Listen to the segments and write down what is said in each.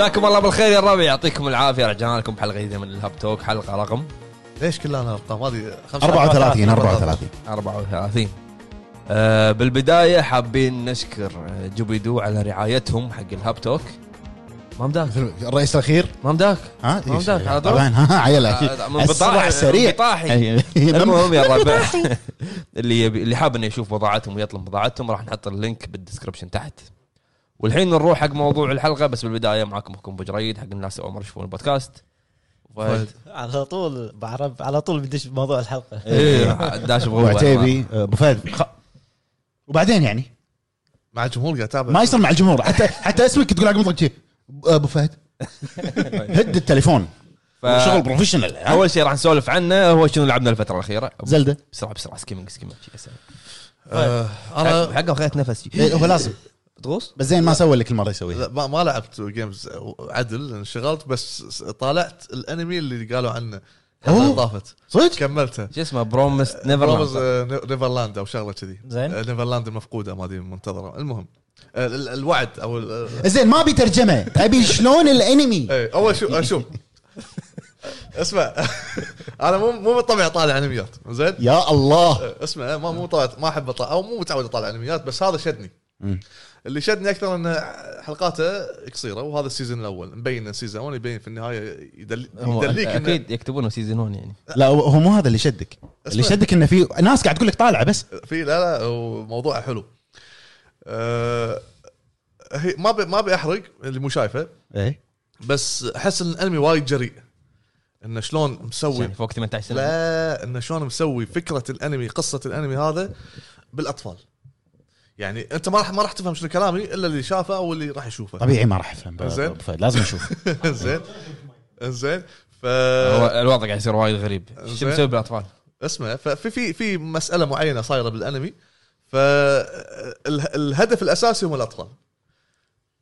مساكم الله بالخير يا الربع يعطيكم العافية. رجعنا لكم بحلقة جديدة من ال Hub Talk. حلقة رقم ليش كلها ارقام هذه 34 34 34 آه بالبداية حابين نشكر آه، جوبيدو على رعايتهم حق ال Hub Talk. ما مداك الرئيس الأخير؟ ما مداك ها؟ ما بدك على طول؟ طبعا ها عيل أكيد آه، بطاحي السريع. بطاحي المهم يا الربع اللي يبي اللي حاب إنه يشوف بضاعتهم ويطلب بضاعتهم راح نحط ال link بال description تحت. والحين نروح حق موضوع الحلقة بس بالبداية معاكم أخوكم أبو جريد حق الناس أول مرة يشوفون البودكاست. فهد. على طول بعرف على طول بدش بموضوع الحلقة. إيه داش بغوة وعتيبي آه، أبو فهد. خ- وبعدين يعني؟ مع الجمهور قاعد اتابع ما يصير مع الجمهور حتى حتى اسمك تقول عقب مطلق أبو فهد. هد التليفون. ف- شغل professional ها؟ أول شيء راح نسولف عنه هو شنو لعبنا الفترة الأخيرة؟ زلدا. بسرعة بسرعة skimming skimming آه، أنا حقه خذيت نفس شي. إيه، هو لازم. تغوص؟ بس زين ما سوى اللي كل مره يسويه لا، ما, ما لعبت games عدل انشغلت بس طالعت الانمي اللي قالوا عنه. أوه. طافت صدق؟ كملته. شو اسمه؟ Promise Never Promise آه، Neverland أو شغلة كذي. زين. آه، Neverland المفقودة ما أدري منتظرة. المهم آه، ال- الوعد أو آه، زين ما أبي ترجمة. ابي شلون الانمي؟ إيه أول شو أشوف اسمع أنا مو مو من طبعي اطالع أنميات. زين؟ يا الله. آه، اسمع ما مو طالع ما أحب اطالع أو مو متعود اطالع أنميات بس هذا شدني. اللي شدني أكثر إن حلقاته قصيرة وهذا ال season الأول. مبين ال season 1 يبين في النهاية يدل... يدليك أكيد يكتبونه season 1 يعني. لا هو مو هذا اللي شدك اللي. شدك إنه في ناس قاعد تقول لك طالعة بس. في لا لا وموضوع حلو. أه هي ما بي ما بيحرق اللي مو شايفه. إيه. بس أحس إن الأنمي وايد جريء. انه شلون مسوي يعني فوق 18 سنة. لا انه شلون مسوي فكرة الأنمي قصة الأنمي هذا بالأطفال. يعني انت ما راح ما راح تفهم شنو كلامي إلا اللي شافه أو اللي راح يشوفه. طبيعي ما راح افهم زين. لازم أشوف زين. زين. ف الوضع قاعد يصير وايد غريب. شو. مسوي بالأطفال؟ اسمع ففي في في مسألة معينة صايرة بالأنمي. فالهدف الأساسي هم الأطفال.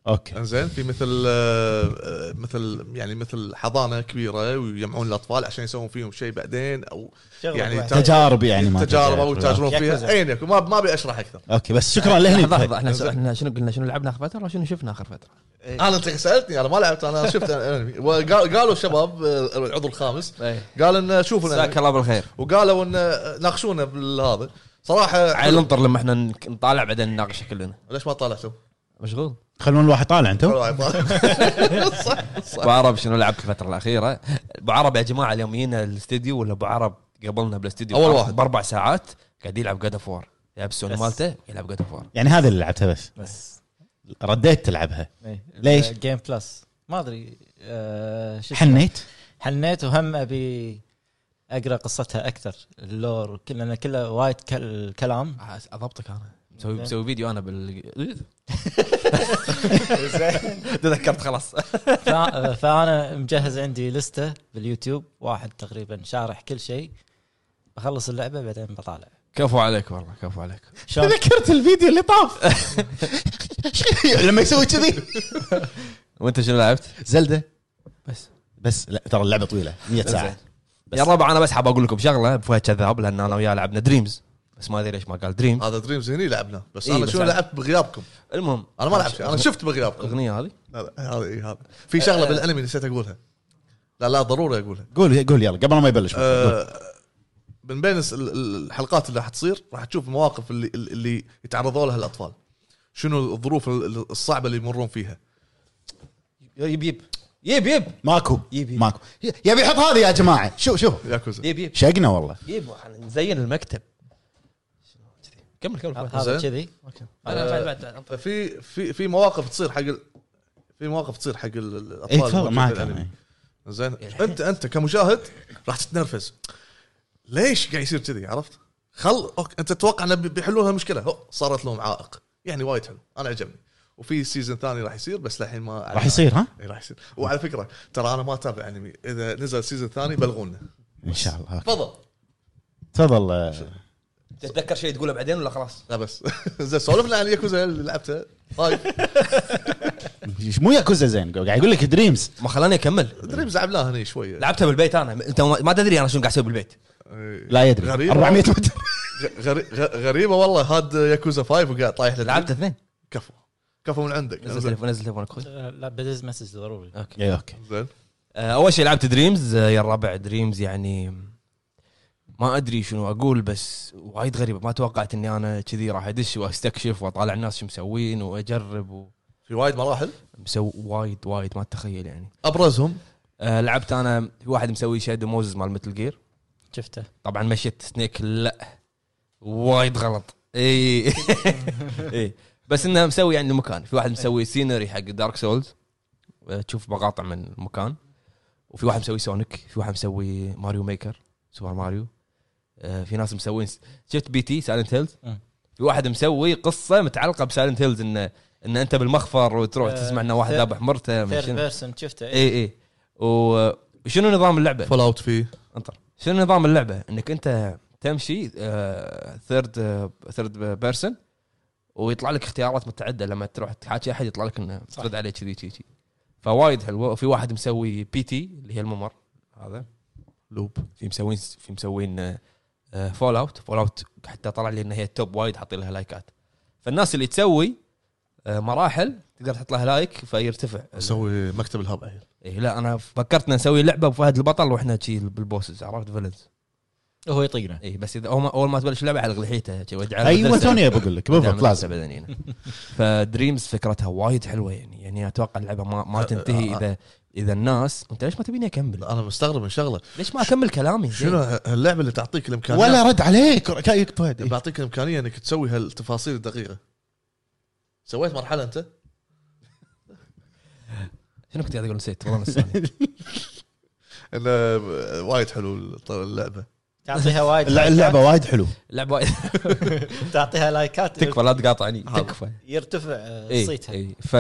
okay. إنزين في مثل آه، آه، مثل يعني مثل حضانة كبيرة ويجمعون الأطفال عشان يسوون فيهم شيء بعدين أو يعني تجارب يعني ما تجارب أو يتاجرون. فيها. يكن ما ما أبي أشرح أكثر. okay بس شكرا لهني. لحظة. لحظه إحنا. إحنا شنو قلنا؟ شنو لعبنا آخر فترة؟ ولا شنو شفنا آخر فترة؟ أنا أنت سألتني أنا ما لعبت أنا شفت. قالوا الشباب آه، العضو الخامس قال إن شوفوا الانمي الله بالخير. وقالوا إن ناقشونا بالهذا. صراحة عيل ننطر لما إحنا نطالع بعدين نناقشه كلنا ليش ما طالعتوا؟ مشغول. خلون الواحد طالع أنتم؟ صح صح. أبو عرب شنو لعبت الفترة الأخيرة؟ أبو عرب يا جماعة اليوم جينا الاستديو ولا أبو عرب قبلنا بالاستديو أول بأربع- واحد. بأربع ساعات قاعد يلعب God of War يلعب السوني. مالته يلعب جاد اوف وور يعني هذا اللي لعبتها بس. بس. رديت تلعبها. إيه. ليش؟ game plus ما أدري آه، شو اسمه. حنيت؟ حنيت وهم أبي أقرأ قصتها أكثر ال lore كلنا كله وايد كل- كلام. أضبطك أنا. مسوي مسوي فيديو أنا بال تذكرت خلاص. فا- فأنا مجهز عندي لستة باليوتيوب واحد تقريبا شارح كل شيء. بخلص اللعبة بعدين بطالع. كفو عليك والله كفو عليك. تذكرت الفيديو اللي طاف. لما يسوي كذي. وأنت شنو لعبت؟ Zelda. بس. بس لا ترى اللعبة طويلة 100 ساعة. يا ربع أنا بس حاب أقول لكم شغلة بفهد كذاب لأن أنا وياه لعبنا Dreams بس ما أدري ليش ما قال Dream هذا Dreams هني لعبنا. بس إيه، أنا بس أنا- لعبت بغيابكم؟ المهم أنا ما لعبت أنا شفت بغيابكم. الاغنيه هذه؟ لا لا هذا إيه هذا في شغلة بالأنمي نسيت أقولها. لا لا ضروري أقولها. قول قول يلا قبل ما يبلش. قول. آه، من بين الس- ال- ال- الحلقات اللي راح تصير راح تشوف المواقف اللي اللي يتعرضوا لها الأطفال. شنو الظروف ال- الصعبة اللي يمرون فيها؟ يب يب. يب يب. ماكو. يبي. ماكو. يبي يحط هذه يا جماعة. شو شو ياكوزا. يب يب. شقنا والله. يب نزين المكتب. كمل كمل. هذا. كذي. أنا بعد- بعد- بعد. ففي في في مواقف تصير حق ال- في مواقف تصير حق الأطفال إيه، معك. زين. أنت أنت كمشاهد راح تتنرفز. ليش قاعد يصير كذي عرفت؟ خل أوك. أنت تتوقع إنه بي- بيحلون المشكلة هو صارت لهم عائق. يعني وايد حلو. أنا عجبني. وفي season ثاني راح يصير بس للحين ما راح يصير ها؟ اي راح يصير. وعلى فكرة ترى أنا ما أتابع أنمي. إذا نزل season ثاني بلغونا إن شاء الله okay. تفضل. تفضل آه، تتذكر شيء تقوله بعدين ولا خلاص؟ لا بس. زين سولفنا عن ياكوزا اللي لعبتها طيب. مو ياكوزا زين قاعد يقول لك Dreams. ما خلاني أكمل. Dreams لعبناه هني شوية. لعبتها بالبيت أنا. أنت ما ما تدري أنا شنو قاعد أسوي بالبيت. إيه. لا يدري. غريبة. 400 متر غريبة والله. هاد ياكوزا 5 وقاعد طايح. لعبت اثنين. كفو. كفو من عندك. نزل تليفون نزل تليفونك أخوي. لا بدز message ضروري. okay. اي okay. زين. آه، أول شيء لعبت Dreams. آه، يا الربع Dreams يعني ما أدري شنو أقول بس وايد غريبة. ما توقعت إني أنا كذي راح أدش وأستكشف وأطالع الناس شو مسوين وأجرب في وايد مراحل؟ ومسوي وايد وايد ما تتخيل يعني. أبرزهم؟ آه لعبت أنا في واحد مسوي Shadow Moses مال Metal Gear. شفته. طبعا مشيت Snake لا وايد غلط. إي. إي. بس إنه مسوي يعني المكان في واحد مسوي scenery حق Dark Souls تشوف مقاطع من المكان. وفي واحد مسوي Sonic في واحد مسوي Mario Maker Super Mario آه، في ناس مسوين شفت P.T. Silent Hills مم. في واحد مسوي قصة متعلقة ب Silent Hills انه إن أنت بالمخفر وتروح آه، تسمع إنه واحد ذابح مرته third person شفته اي اي وشنو نظام اللعبة؟ Fallout فيه. انطر. شنو نظام اللعبة؟ إنك أنت تمشي third third person ويطلع لك اختيارات متعددة. لما تروح تحاكي أحد يطلع لك إنه. ترد عليه كذي كذي فوايد حلوة. وفي واحد مسوي P.T. اللي هي الممر. هذا. loop في مسوين في مسوين Fallout Fallout حتى طلع لي إن هي ال top وايد حاطين لها لايكات فالناس اللي تسوي آه، مراحل تقدر تحط لها like فيرتفع. أسوي مكتب ال Hub عيل إيه لا أنا فكرت إن نسوي لعبة بفهد البطل وإحنا شي بال bosses عرفت؟ villains هو يطيقنا. اي بس إذا أول ما, أول ما تبلش اللعبه علق لحيته أيوه. توني بقول لك بالضبط لازم. ف Dreams فكرتها وايد حلوة يعني. يعني أتوقع اللعبة ما, ما تنتهي إذا إذا الناس أنت ليش ما تبيني أكمل؟ أنا مستغرب من شغلة. ليش ما أكمل كلامي؟ شنو اللعبه اللي تعطيك الامكانيه ولا رد عليك كايك فهد إيه. بعطيك الإمكانية إنك تسوي هالتفاصيل الدقيقة. سويت مرحلة أنت؟ شنو كنت قاعد أقول نسيت؟ والله نسيت انه وايد حلو اللعبة. تعطيها وايد. اللعبة وايد حلو. اللعبة وايد. تعطيها لايكات. تكفى لا تقاطعني. تكفى. يرتفع آه، اي صيتها. اي ف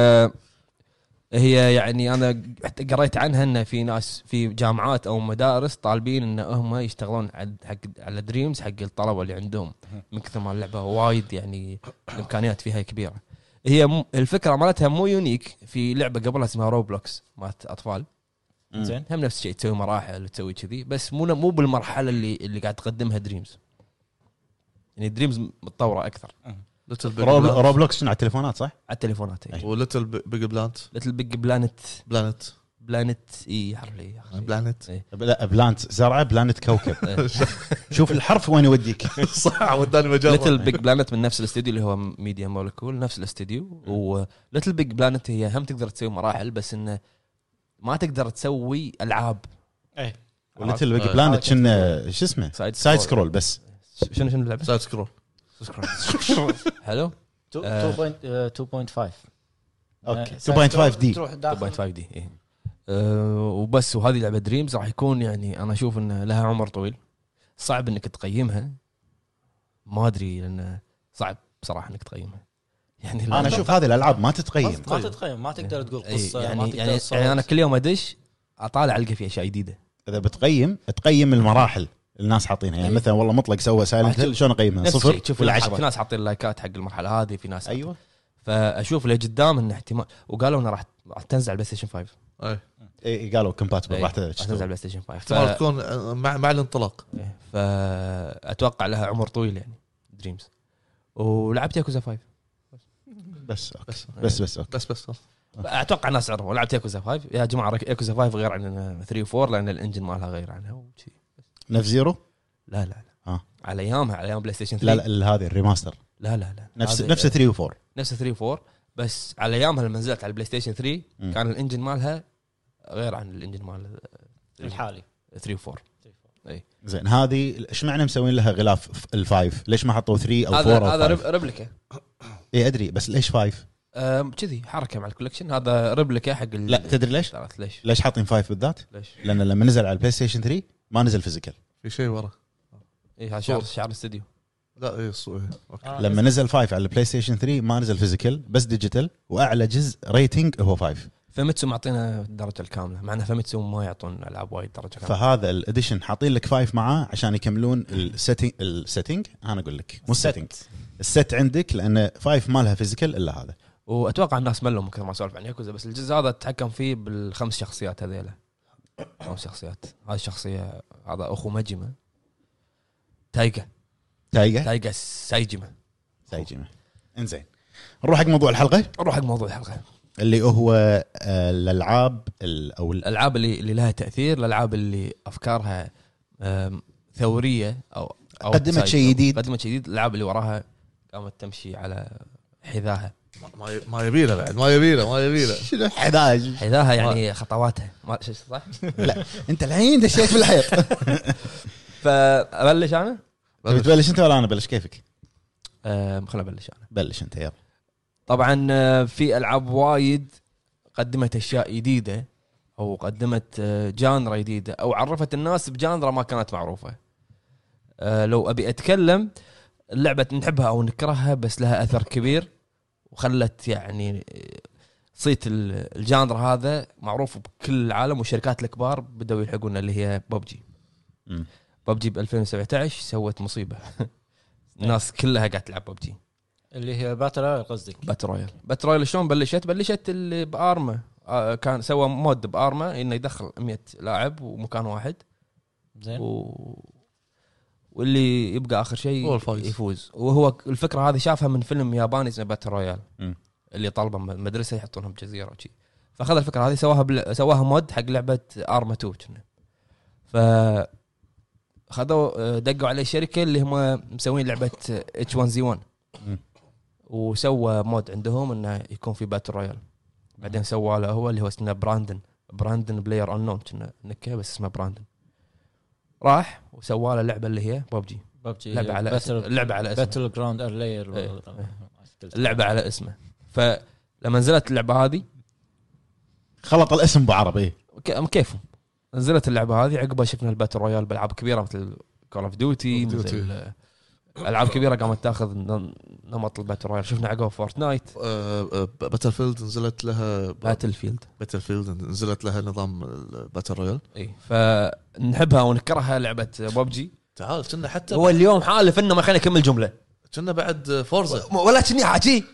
هي يعني أنا حتى قريت عنها إن في ناس في جامعات أو مدارس طالبين إن هم يشتغلون حق على Dreams حق الطلبة اللي عندهم. من كثر ما اللعبة وايد يعني الإمكانيات فيها كبيرة. هي م- الفكرة مالتها مو unique في لعبة قبلها اسمها Roblox مالت أطفال. زين. هم نفس الشيء تسوي مراحل وتسوي كذي بس مو مو بالمرحلة اللي اللي قاعد تقدمها Dreams يعني Dreams متطورة أكثر. Little Big Roblox شنو على التليفونات صح؟ على التليفونات أي. و Little Big Planet Little Big Planet Planet Planet اي حرف لي. يا أخي. Planet لا Planet زرعة plant كوكب. شوف الحرف وين يوديك. صح وداني مجال ليتل بيج بلانت من نفس الاستديو اللي هو ميديا مولكول نفس الاستديو. وليتل بيج بلانت هي هم تقدر تسوي مراحل بس إنه ما تقدر تسوي ألعاب. اي وليتل بيج آه. بلانت كنا شو اسمه؟ side. scroll بس. شنو شنو اللعبة؟ side scroll حلو تو- آه. 2.5 أوكي آه، 2.5 D تروح داخل 2.5 D. أه وبس وهذه لعبة دريمز راح يكون يعني أنا أشوف إن لها عمر طويل. صعب إنك تقيمها. ما أدري لأن صعب بصراحة إنك تقيمها. يعني أنا أشوف هذه الألعاب ما تتقيم. ما تتقيم. ما تقدر تقول إيه، قصة ما يعني تقدر يعني. يعني أنا كل يوم أدش أطالع ألقى في أشياء جديدة. إذا بتقيم تقيم المراحل. الناس حاطينها. يعني مثلا والله مطلق سوى سايلنت هيل شلون اقيمها صفر تشوف ولا في ناس- في 10 ناس حاطين لايكات حق المرحلة هذه في ناس أيوه. فأشوف لقدام إنه احتمال. وقالوا إنه راح راح تنزل على البلاي ستيشن 5 اي إيه، قالوا compatible إيه، راح تنزل على البلاي ستيشن 5 احتمال ف... تكون آه، مع مع الانطلاق. إيه، فأتوقع لها عمر طويل يعني. دريمز ولعبت ياكوزا 5 بس أوكي. بس بس بس أوكي. بس بس أتوقع الناس عرفوا. لعبت ياكوزا 5 يا جماعة ياكوزا 5 غير عن 3 و4 لأن ال engine مالها غير عنها وشي. نف zero؟ لا لا لا. آه. على أيامها على أيام بلاي ستيشن 3 لا لا هذه ال remaster. لا لا, لا. نفس نفس 3 و4 نفس 3 و4 بس على أيامها لما نزلت على البلاي ستيشن 3 مم. كان ال engine مالها غير عن ال engine مال الحالي. 3 و4 زين هذه إيش معنى مسوين لها غلاف ال five ليش ما حطوا 3 أو 4 هذا أو هذا 5 رب- replica إي أدري بس ليش 5 أم، كذي حركة مع ال collection. هذا replica حق ال- لا تدري ليش؟ ليش؟ ليش حاطين 5 بالذات؟ ليش؟ لأن لما نزل على البلاي ستيشن 3 ما نزل physical في شيء ورا. اي هذا شعار صور. شعار الاستديو لا اي إيه. أوكي. آه، لما نزل 5 على البلاي ستيشن 3 ما نزل physical بس digital وأعلى جزء rating هو 5 فميتسو معطينا الدرجة الكاملة مع إن فميتسو ما يعطون ألعاب وايد درجة كاملة. فهذا ال edition حاطين لك 5 معاه عشان يكملون ال setting ال setting أنا أقول لك مو ال setting ال set عندك لأن 5 ما لها physical إلا هذا. وأتوقع الناس ملوا من كثر ما سولف عن ياكوزا بس الجزء هذا تحكم فيه بالخمس شخصيات هذيلا. خمس شخصيات. هذه الشخصيه هذا أخو مجمه تايجا. تايجا؟ تايجا سايجمه سايجيما. إنزين. نروح حق موضوع الحلقة؟ نروح حق موضوع الحلقة. اللي هو آه، الألعاب ال- أو ال- الألعاب اللي اللي لها تأثير الألعاب اللي أفكارها ثورية أو أو قدمت. شيء جديد. قدمت شيء جديد. الألعاب اللي وراها قامت تمشي على حذاها. ما- ما يبي له بعد ما يبي له ما يبي له شنو 11 حذاها يعني خطواتها. ما شو صح؟ انت الحين دشيت في الحيط. فابلش أنا؟ تبي تبلش انت ولا أنا؟ ابلش كيفك؟ خليني ابلش أنا. بلش انت يلا. طبعا آه، في ألعاب وايد قدمت أشياء جديدة أو قدمت آه، جانرا جديدة أو عرفت الناس بجانرا ما كانت معروفة. آه، لو أبي أتكلم اللعبه نحبها أو نكرهها بس لها أثر كبير. وخلت يعني صيت ال- ال genre هذا معروف بكل العالم والشركات الكبار بدأوا يلحقون اللي هي ببجي. ببجي ب 2017 سوت مصيبة. الناس كلها قاعدة تلعب ببجي. اللي هي battle royale قصدك؟ battle royale battle royale شلون بلشت؟ بلشت اللي بأرما. آه، كان سوى mod بأرما إنه يدخل 100 لاعب ومكان واحد. زين. و... واللي يبقى آخر هو شيء الفايز. يفوز. وهو الفكرة هذه شافها من فيلم ياباني اسمه باتل رويال. اللي طالبة مدرسة يحطونهم بجزيره وشي. فاخذ الفكرة هذه سواها بل... سواها mod حق لعبة ارما 2 كنا. ف خذوا آه، دقوا عليه شركة اللي هم مسوين لعبة اتش 1 زي 1 مم. وسوى mod عندهم إنه يكون في battle royale بعدين سوى له هو اللي هو اسمه براندن براندن بلاير أنون كنا نكه بس اسمه براندن راح وسوى له لعبة اللي هي ببجي ببجي لعبة على اسم لعبة على اسمه. باتل جراوند بلاير إيه. اللعبه على اسمه. فلما نزلت اللعبة هذه خلط الاسم بعربي. كيفهم نزلت اللعبة هذه عقبها شفنا ال battle royale بألعاب كبيرة مثل كول اوف ديوتي Call of Duty. مثل ألعاب كبيرة قامت تاخذ نمط ال battle royale. شفنا عقبها فورتنايت. باتل فيلد نزلت لها باتل فيلد باتل فيلد نزلت لها نظام الباتل رويال. إي فنحبها ونكرهها لعبة ببجي تعال كنا حتى هو اليوم حالف إنه ما خلينا نكمل جملة. كنا بعد فورزا. ولا كني حاجي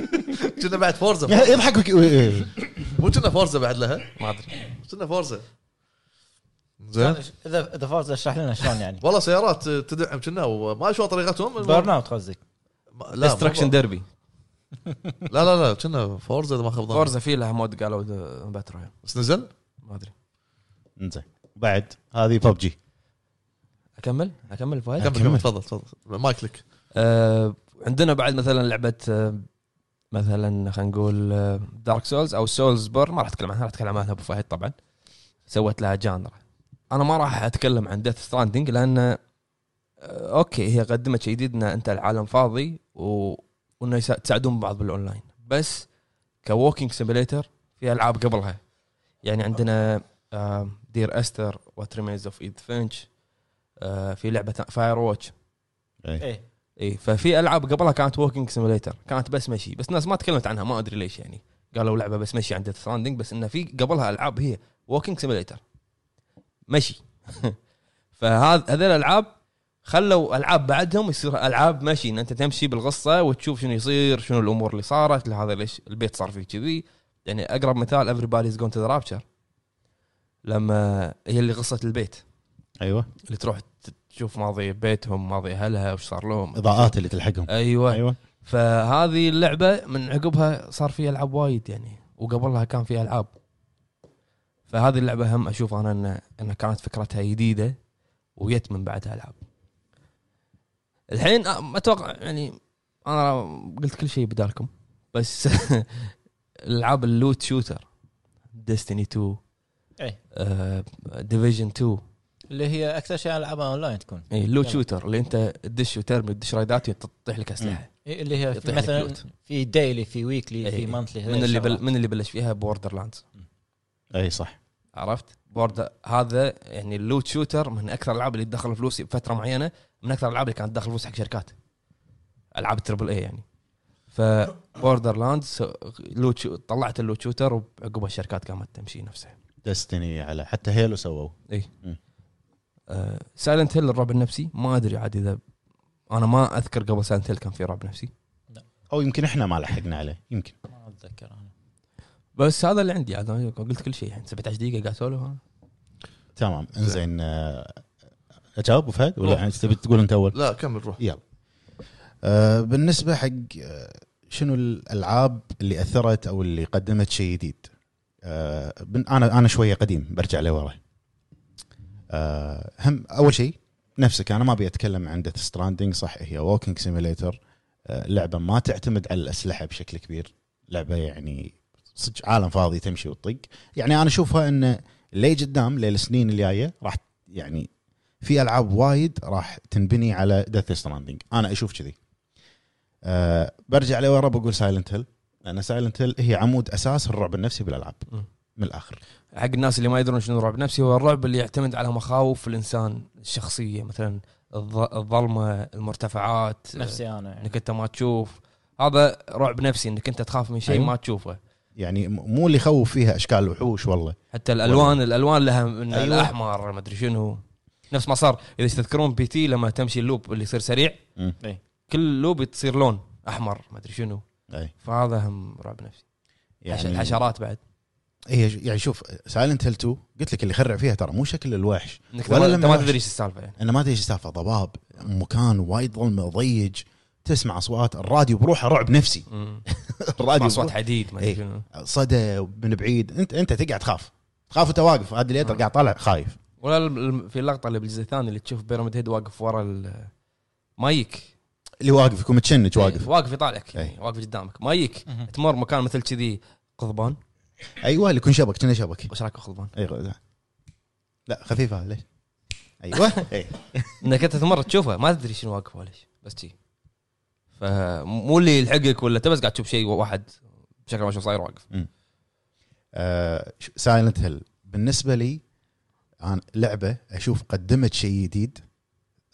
كنا بعد فورزا. يضحك. مو كنا فورزا بعد لها. ما أدري. كنا فورزا. زين. اذا إذا فوز اشرح لنا شلون يعني. والله سيارات تدعم كنا وما شو طريقتهم. بيرن اوت قصدك. لا destruction derby لا لا لا كنا فورزا إذا ما خاب فورزا في لها mode قالوا battle royale بس نزل؟ ما أدري. زين بعد هذه ببجي أكمل؟ أكمل فهد؟ كمل كمل. كمل تفضل تفضل. مايك لك. آه عندنا بعد مثلا لعبة آه مثلا خلينا نقول دارك سولز أو souls-born ما راح أتكلم عنها راح أتكلم عنها أبو فهد طبعا. سوت لها genre أنا ما راح أتكلم عن ديث ستراندنج لأن آه، أوكي هي قدمت شيء جديد ان أنت العالم فاضي و... وإنه يسا- تساعدون بعض بالأونلاين. بس ك walking simulator في ألعاب قبلها. يعني عندنا دير استر وات ريمينز اوف ايديث فينش في لعبة فاير واتش إيه. إيه. اي ففي ألعاب قبلها كانت walking simulator كانت بس مشي. بس الناس ما تكلمت عنها ما أدري ليش يعني. قالوا لعبة بس مشي عند ديث ستراندنج بس انه في قبلها ألعاب هي walking simulator مشي. فهذا هذول الألعاب خلوا ألعاب بعدهم يصير ألعاب مشي إن أنت تمشي بالقصة وتشوف شنو يصير شنو الأمور اللي صارت هذا ليش البيت صار فيه كذي. يعني أقرب مثال everybody's gone to the rapture. لما هي اللي قصة البيت. أيوه. اللي تروح تشوف ماضي بيتهم ماضي أهلها وش صار لهم. إضاءات اللي تلحقهم. أيوه. أيوه. فهذه اللعبة من عقبها صار فيها ألعاب وايد يعني وقبلها كان فيها ألعاب. فهذه اللعبة هم أشوف أنا ان انها كانت فكرتها جديدة وجت من بعدها ألعاب. الحين أتوقع يعني أنا قلت كل شيء بدالكم بس ألعاب ال loot shooter ديستني 2 إيه. ديفيجن 2 اللي هي أكثر شيء ألعابها اونلاين تكون. اي ال loot يلا. shooter اللي أنت تدش وترمي تدش raid ات وتطيح لك أسلحة. إيه اللي هي في مثلا. في daily في weekly إيه. في monthly من اللي بل من اللي بلش فيها Borderlands أي صح. عرفت؟ بورد هذا يعني ال loot shooter من أكثر الألعاب اللي تدخل فلوس بفتره معينة من أكثر الألعاب اللي كانت تدخل فلوس حق شركات. ألعاب triple A يعني. ف Borderlands loot shoo- طلعت ال loot shooter وعقبها الشركات قامت تمشي نفسها. دستني على حتى هيلو سووا Silent Hill الرعب النفسي ما أدري عاد اذا أنا ما أذكر قبل Silent Hill كان في رعب نفسي. أو يمكن إحنا ما لحقنا عليه يمكن. ما أتذكر أنا. بس هذا اللي عندي عاد أنا قلت كل شيء. يعني 17 دقيقة قاعد أسولف. تمام. إنزين آه، أجاوب أبو فهد ولا يعني تبي تقول أنت أول؟ لا كمل روح. يلا. آه بالنسبة حق آه شنو الألعاب اللي أثرت أو اللي قدمت شيء جديد؟ آه، بن- أنا أنا شوية قديم برجع لورا. آه، هم أول شيء نفسك أنا ما أبي أتكلم عن Death Stranding صح هي walking simulator لعبة ما تعتمد على الأسلحة بشكل كبير. لعبة يعني صدق عالم فاضي تمشي وتطق. يعني أنا أشوفها إن اللي قدام للسنين الجاية راح يعني في ألعاب وايد راح تنبني على Death Stranding أنا أشوف كذي. أه برجع لورا بقول Silent Hill لأن Silent Hill هي عمود أساس الرعب النفسي بالألعاب. من الآخر. حق الناس اللي ما يدرون شنو رعب نفسي هو الرعب اللي يعتمد على مخاوف الإنسان الشخصية. مثلا الظ- الظلمة المرتفعات نفسي أنا يعني. إنك أنت ما تشوف. هذا رعب نفسي إنك أنت تخاف من شيء أيوة. ما تشوفه. يعني م- مو اللي يخوف فيها أشكال الوحوش والله. حتى الألوان الألوان لها من أيوة. الأحمر ما أدري شنو. نفس ما صار إذا تذكرون P.T. لما تمشي ال loop اللي يصير سريع مم. إي. كل loop تصير لون أحمر ما أدري شنو. أي. فهذا هم رعب نفسي. يعني الحشرات بعد. هي يعني شوف Silent Hill 2 قلت لك اللي يخرع فيها ترى مو شكل الوحش. إنك ولا لما ما. تدري إيش السالفة يعني. أنا ما أدري إيش السالفة ضباب مكان وايد ظلمه ضيق تسمع أصوات الراديو بروحه رعب نفسي. الراديو أصوات حديد ما أدري إيه. شنو. صدى من بعيد. انت أنت تقعد تخاف. تخاف وأنت واقف. هذا اللي قاعد طالع خايف. ولا في اللقطة اللي بالجزء الثاني اللي تشوف Pyramid Head واقف ورا المايك اللي واقف يكون متشنج واقف إيه، واقف. يطالعك. إيه. واقف قدامك. مايك. تمر مكان مثل كذي قضبان. أيوه اللي يكون شبك كنا شبك. وش رايك بقضبان؟ أيوه لا, لا خفيفه ليش؟ أيوه اي إنك أنت تمر تشوفه. ما تدري شنو واقف ولا بس شي. فمو اللي يلحقك ولا أنت بس قاعد تشوف شيء واحد بشكل ما شو صاير واقف. Silent Hill بالنسبة لي أنا لعبة أشوف قدمت شيء جديد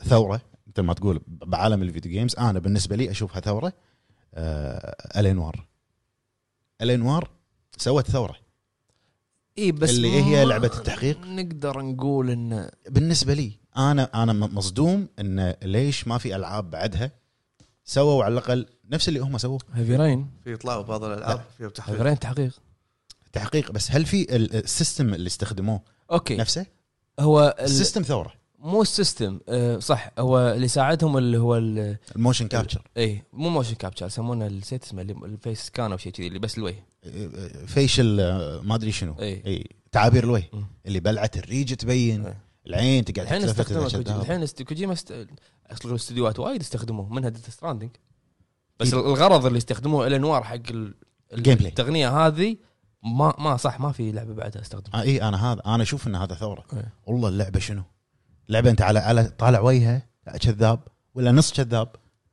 ثورة مثل ما تقول بعالم ال video games أنا بالنسبة لي أشوفها ثورة آه L.A. Noire L.A. Noire سوت ثورة. إي بس اللي هي ما لعبة التحقيق. نقدر نقول ان بالنسبة لي أنا أنا مصدوم إن ليش ما في ألعاب بعدها؟ سووا على الأقل نفس اللي هم سووه. Heavy Rain في يطلعوا بعض الألعاب فيها Heavy تحقيق. Rain تحقيق. تحقيق. بس هل في ال- ال system اللي استخدموه أوكي. نفسه؟ هو ال- ال system ثورة. مو ال system آه، صح. هو اللي ساعدهم اللي هو ال- ال motion capture اي مو motion capture يسمونه نسيت اسمه اللي- ال face scan أو شيء كذي اللي بس الوجه. facial ما أدري شنو. اي اي تعابير الوجه. اللي بلعه الريج تبين إيه. العين تقعد الحين استخدموا شدها. الحين كوجيما است... اصل الاستديوهات وايد استخدموه منها Death Stranding بس إيه. الغرض اللي استخدموه L.A. Noire حق ال... ال gameplay. التقنية هذه ما ما صح ما في لعبة بعدها استخدمها آه اي أنا هذا أنا أشوف إن هذا ثورة إيه. والله اللعبة شنو؟ لعبة أنت على على طالع وجهه كذاب ولا نص كذاب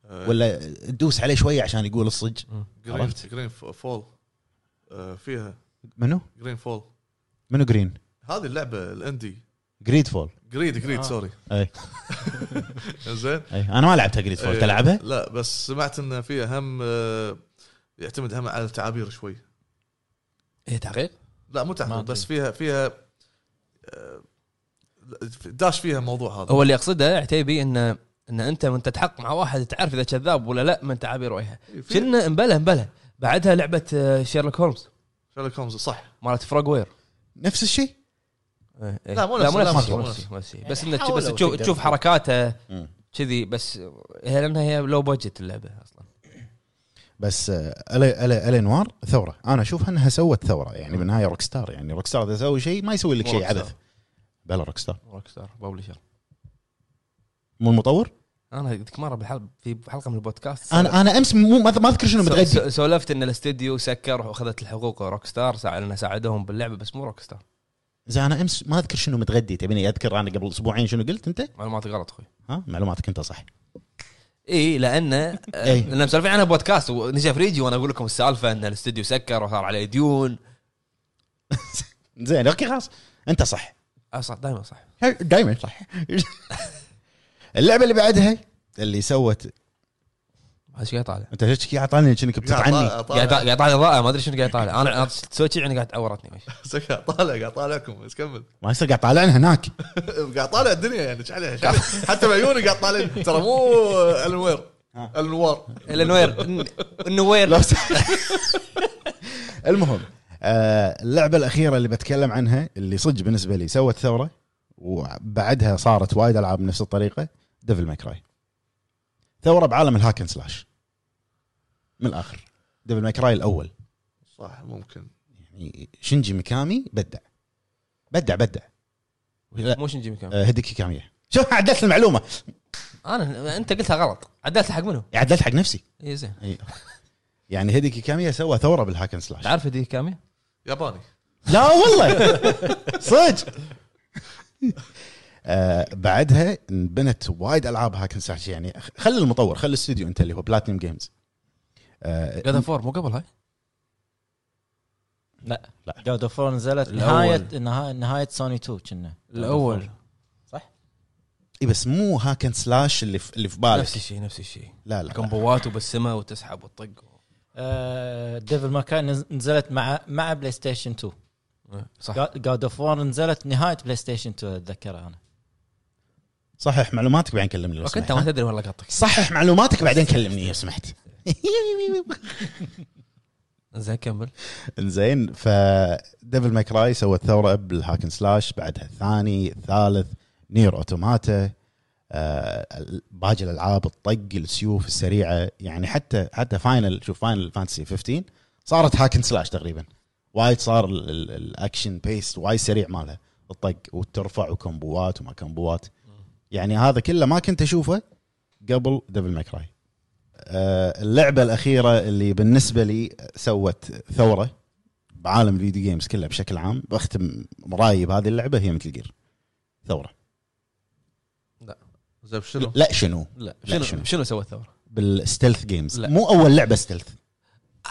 آه، ولا تدوس عليه شوية عشان يقول الصج Green عرفت؟ Green Fall آه، فيها منو؟ Green Fall منو Green؟ هذه اللعبة ال indie GreedFall Greed Greed. sorry أي. زين. أنا ما لعبتها GreedFall إيه، تلعبها؟ لا بس سمعت إن فيها هم آه، يعتمد هم على التعابير شوي. إيه تحقيق لا مو أدري. بس فيها فيها آه، داش فيها الموضوع هذا. هو اللي يقصده عتيبي إن إن أنت وأنت تحقق مع واحد تعرف إذا كذاب ولا لا من تعابير وجهه فيها- كنا مبلى مبلى. بعدها لعبة شيرلوك هولمز شيرلوك هولمز صح. مالت Frogwares نفس الشيء؟ إيه،. لا، مو لا نفس- مو لا، نفس مو. يعني بس إنك حاولوا بس تشوف تشوف. حركاته. كذي بس هي لأنها هي low budget اللعبة أصلا. بس آه، ألا ألا L.A. Noire ثورة. أنا اشوفها أنها سوت ثورة يعني بالنهايه Rockstar يعني Rockstar إذا يسوي شيء ما يسوي لك شيء. عبث بلا Rockstar Rockstar publisher مو المطور؟ أنا ذيك مرة بالحلقة في حلقة من البودكاست أنا أنا أمس مو ما أذكر شنو متغدي سو- سولفت إن الاستديو سكر وأخذت الحقوق Rockstar ساعة لأن ساعدهم باللعبة بس مو Rockstar زين أنا أمس ما أذكر شنو متغدي تبيني أذكر أنا قبل أسبوعين شنو قلت أنت؟ معلوماتي غلط أخوي. ها؟ معلوماتك أنت صح. إي لأن إي. لأن مسولفين عنها بودكاست ونجا فريجي وأنا أقول لكم السالفة إن الاستديو سكر وصار عليه ديون. زين أوكي خلاص. أنت صح. آه صح دائما صح. دائما صح. اللعبة اللي بعدها اللي سوت إيش قاعد طالع. أنت ليش قاعد طالعني كأنك بتطعني قاعد قاعد طالع. اضاءه ما أدري شنو قاعد طالع. أنا أنا سويت شيء يعني قاعد تعورتني وش. قاعد طالع قاعد طالعكم بس كمل. ما يصير قاعد طالعنا هناك. قاعد طالع الدنيا يعني إيش عليها؟ حتى بعيوني قاعد طالع ترى مو ألنوير. ألنوار. ألنوير. ألنوير. المهم آه، اللعبة الأخيرة اللي بتكلم عنها اللي صدق بالنسبة لي سوت ثورة وبعدها صارت وايد ألعاب بنفس الطريقة Devil May Cry ثورة بعالم ال hack and slash. من الآخر. Devil May Cry الأول. صح ممكن. يعني شنجي ميكامي بدع بدع بدع مو شنجي ميكامي. آه، هيديكي كاميا شوف عدلت المعلومة. أنا أنت قلتها غلط. عدلت حق منو؟ عدلت حق نفسي. اي زين. إي. يعني هيديكي كاميا سوى ثورة بال hack and slash. تعرف دي كامي؟ ياباني. لا والله. صدق. آه بعدها انبنت وايد ألعاب hack and slash يعني خلي المطور خلي الاستوديو انت اللي هو Platinum Games آه God of War مو قبل هاي؟ لا. لا. God of نزلت. نهاية نهاية نهاية سوني 2 كنا. الأول. إي بس مو hack and slash اللي في اللي في بالك. نفس الشيء نفس الشيء. لا لا. كمبوات وبالسماء وتسحب وتطق. Devil May Cry نزلت مع مع بلاي ستيشن 2 صح God of War نزلت نهاية بلاي ستيشن 2 أتذكرها أنا. صحح معلوماتك بعدين كلمني لو okay انت سمحت. ما تدري والله قطك. صحح معلوماتك بعدين كلمني لو سمحت. زين كمل. انزين ف Devil May Cry سوت ثوره بال hack and slash بعدها الثاني الثالث Nier Automata آه باقي الألعاب الطق السيوف السريعة يعني حتى حتى Final شوف Final Fantasy 15 صارت hack and slash تقريبا. وايد صار ال- ال- ال action pace وايد سريع مالها. الطق وترفع وكمبوات وما كمبوات. يعني هذا كله ما كنت أشوفه قبل Devil May Cry آه، اللعبة الأخيرة اللي بالنسبة لي سوت ثورة بعالم ال video games كله بشكل عام بختم رايي بهذه اللعبة هي Metal Gear ثورة. زين شنو؟ لا شنو؟ لا لا، شنو؟ شنو؟ شنو سوى الثوره؟ بال stealth games لا. مو أول لعبة ستيلث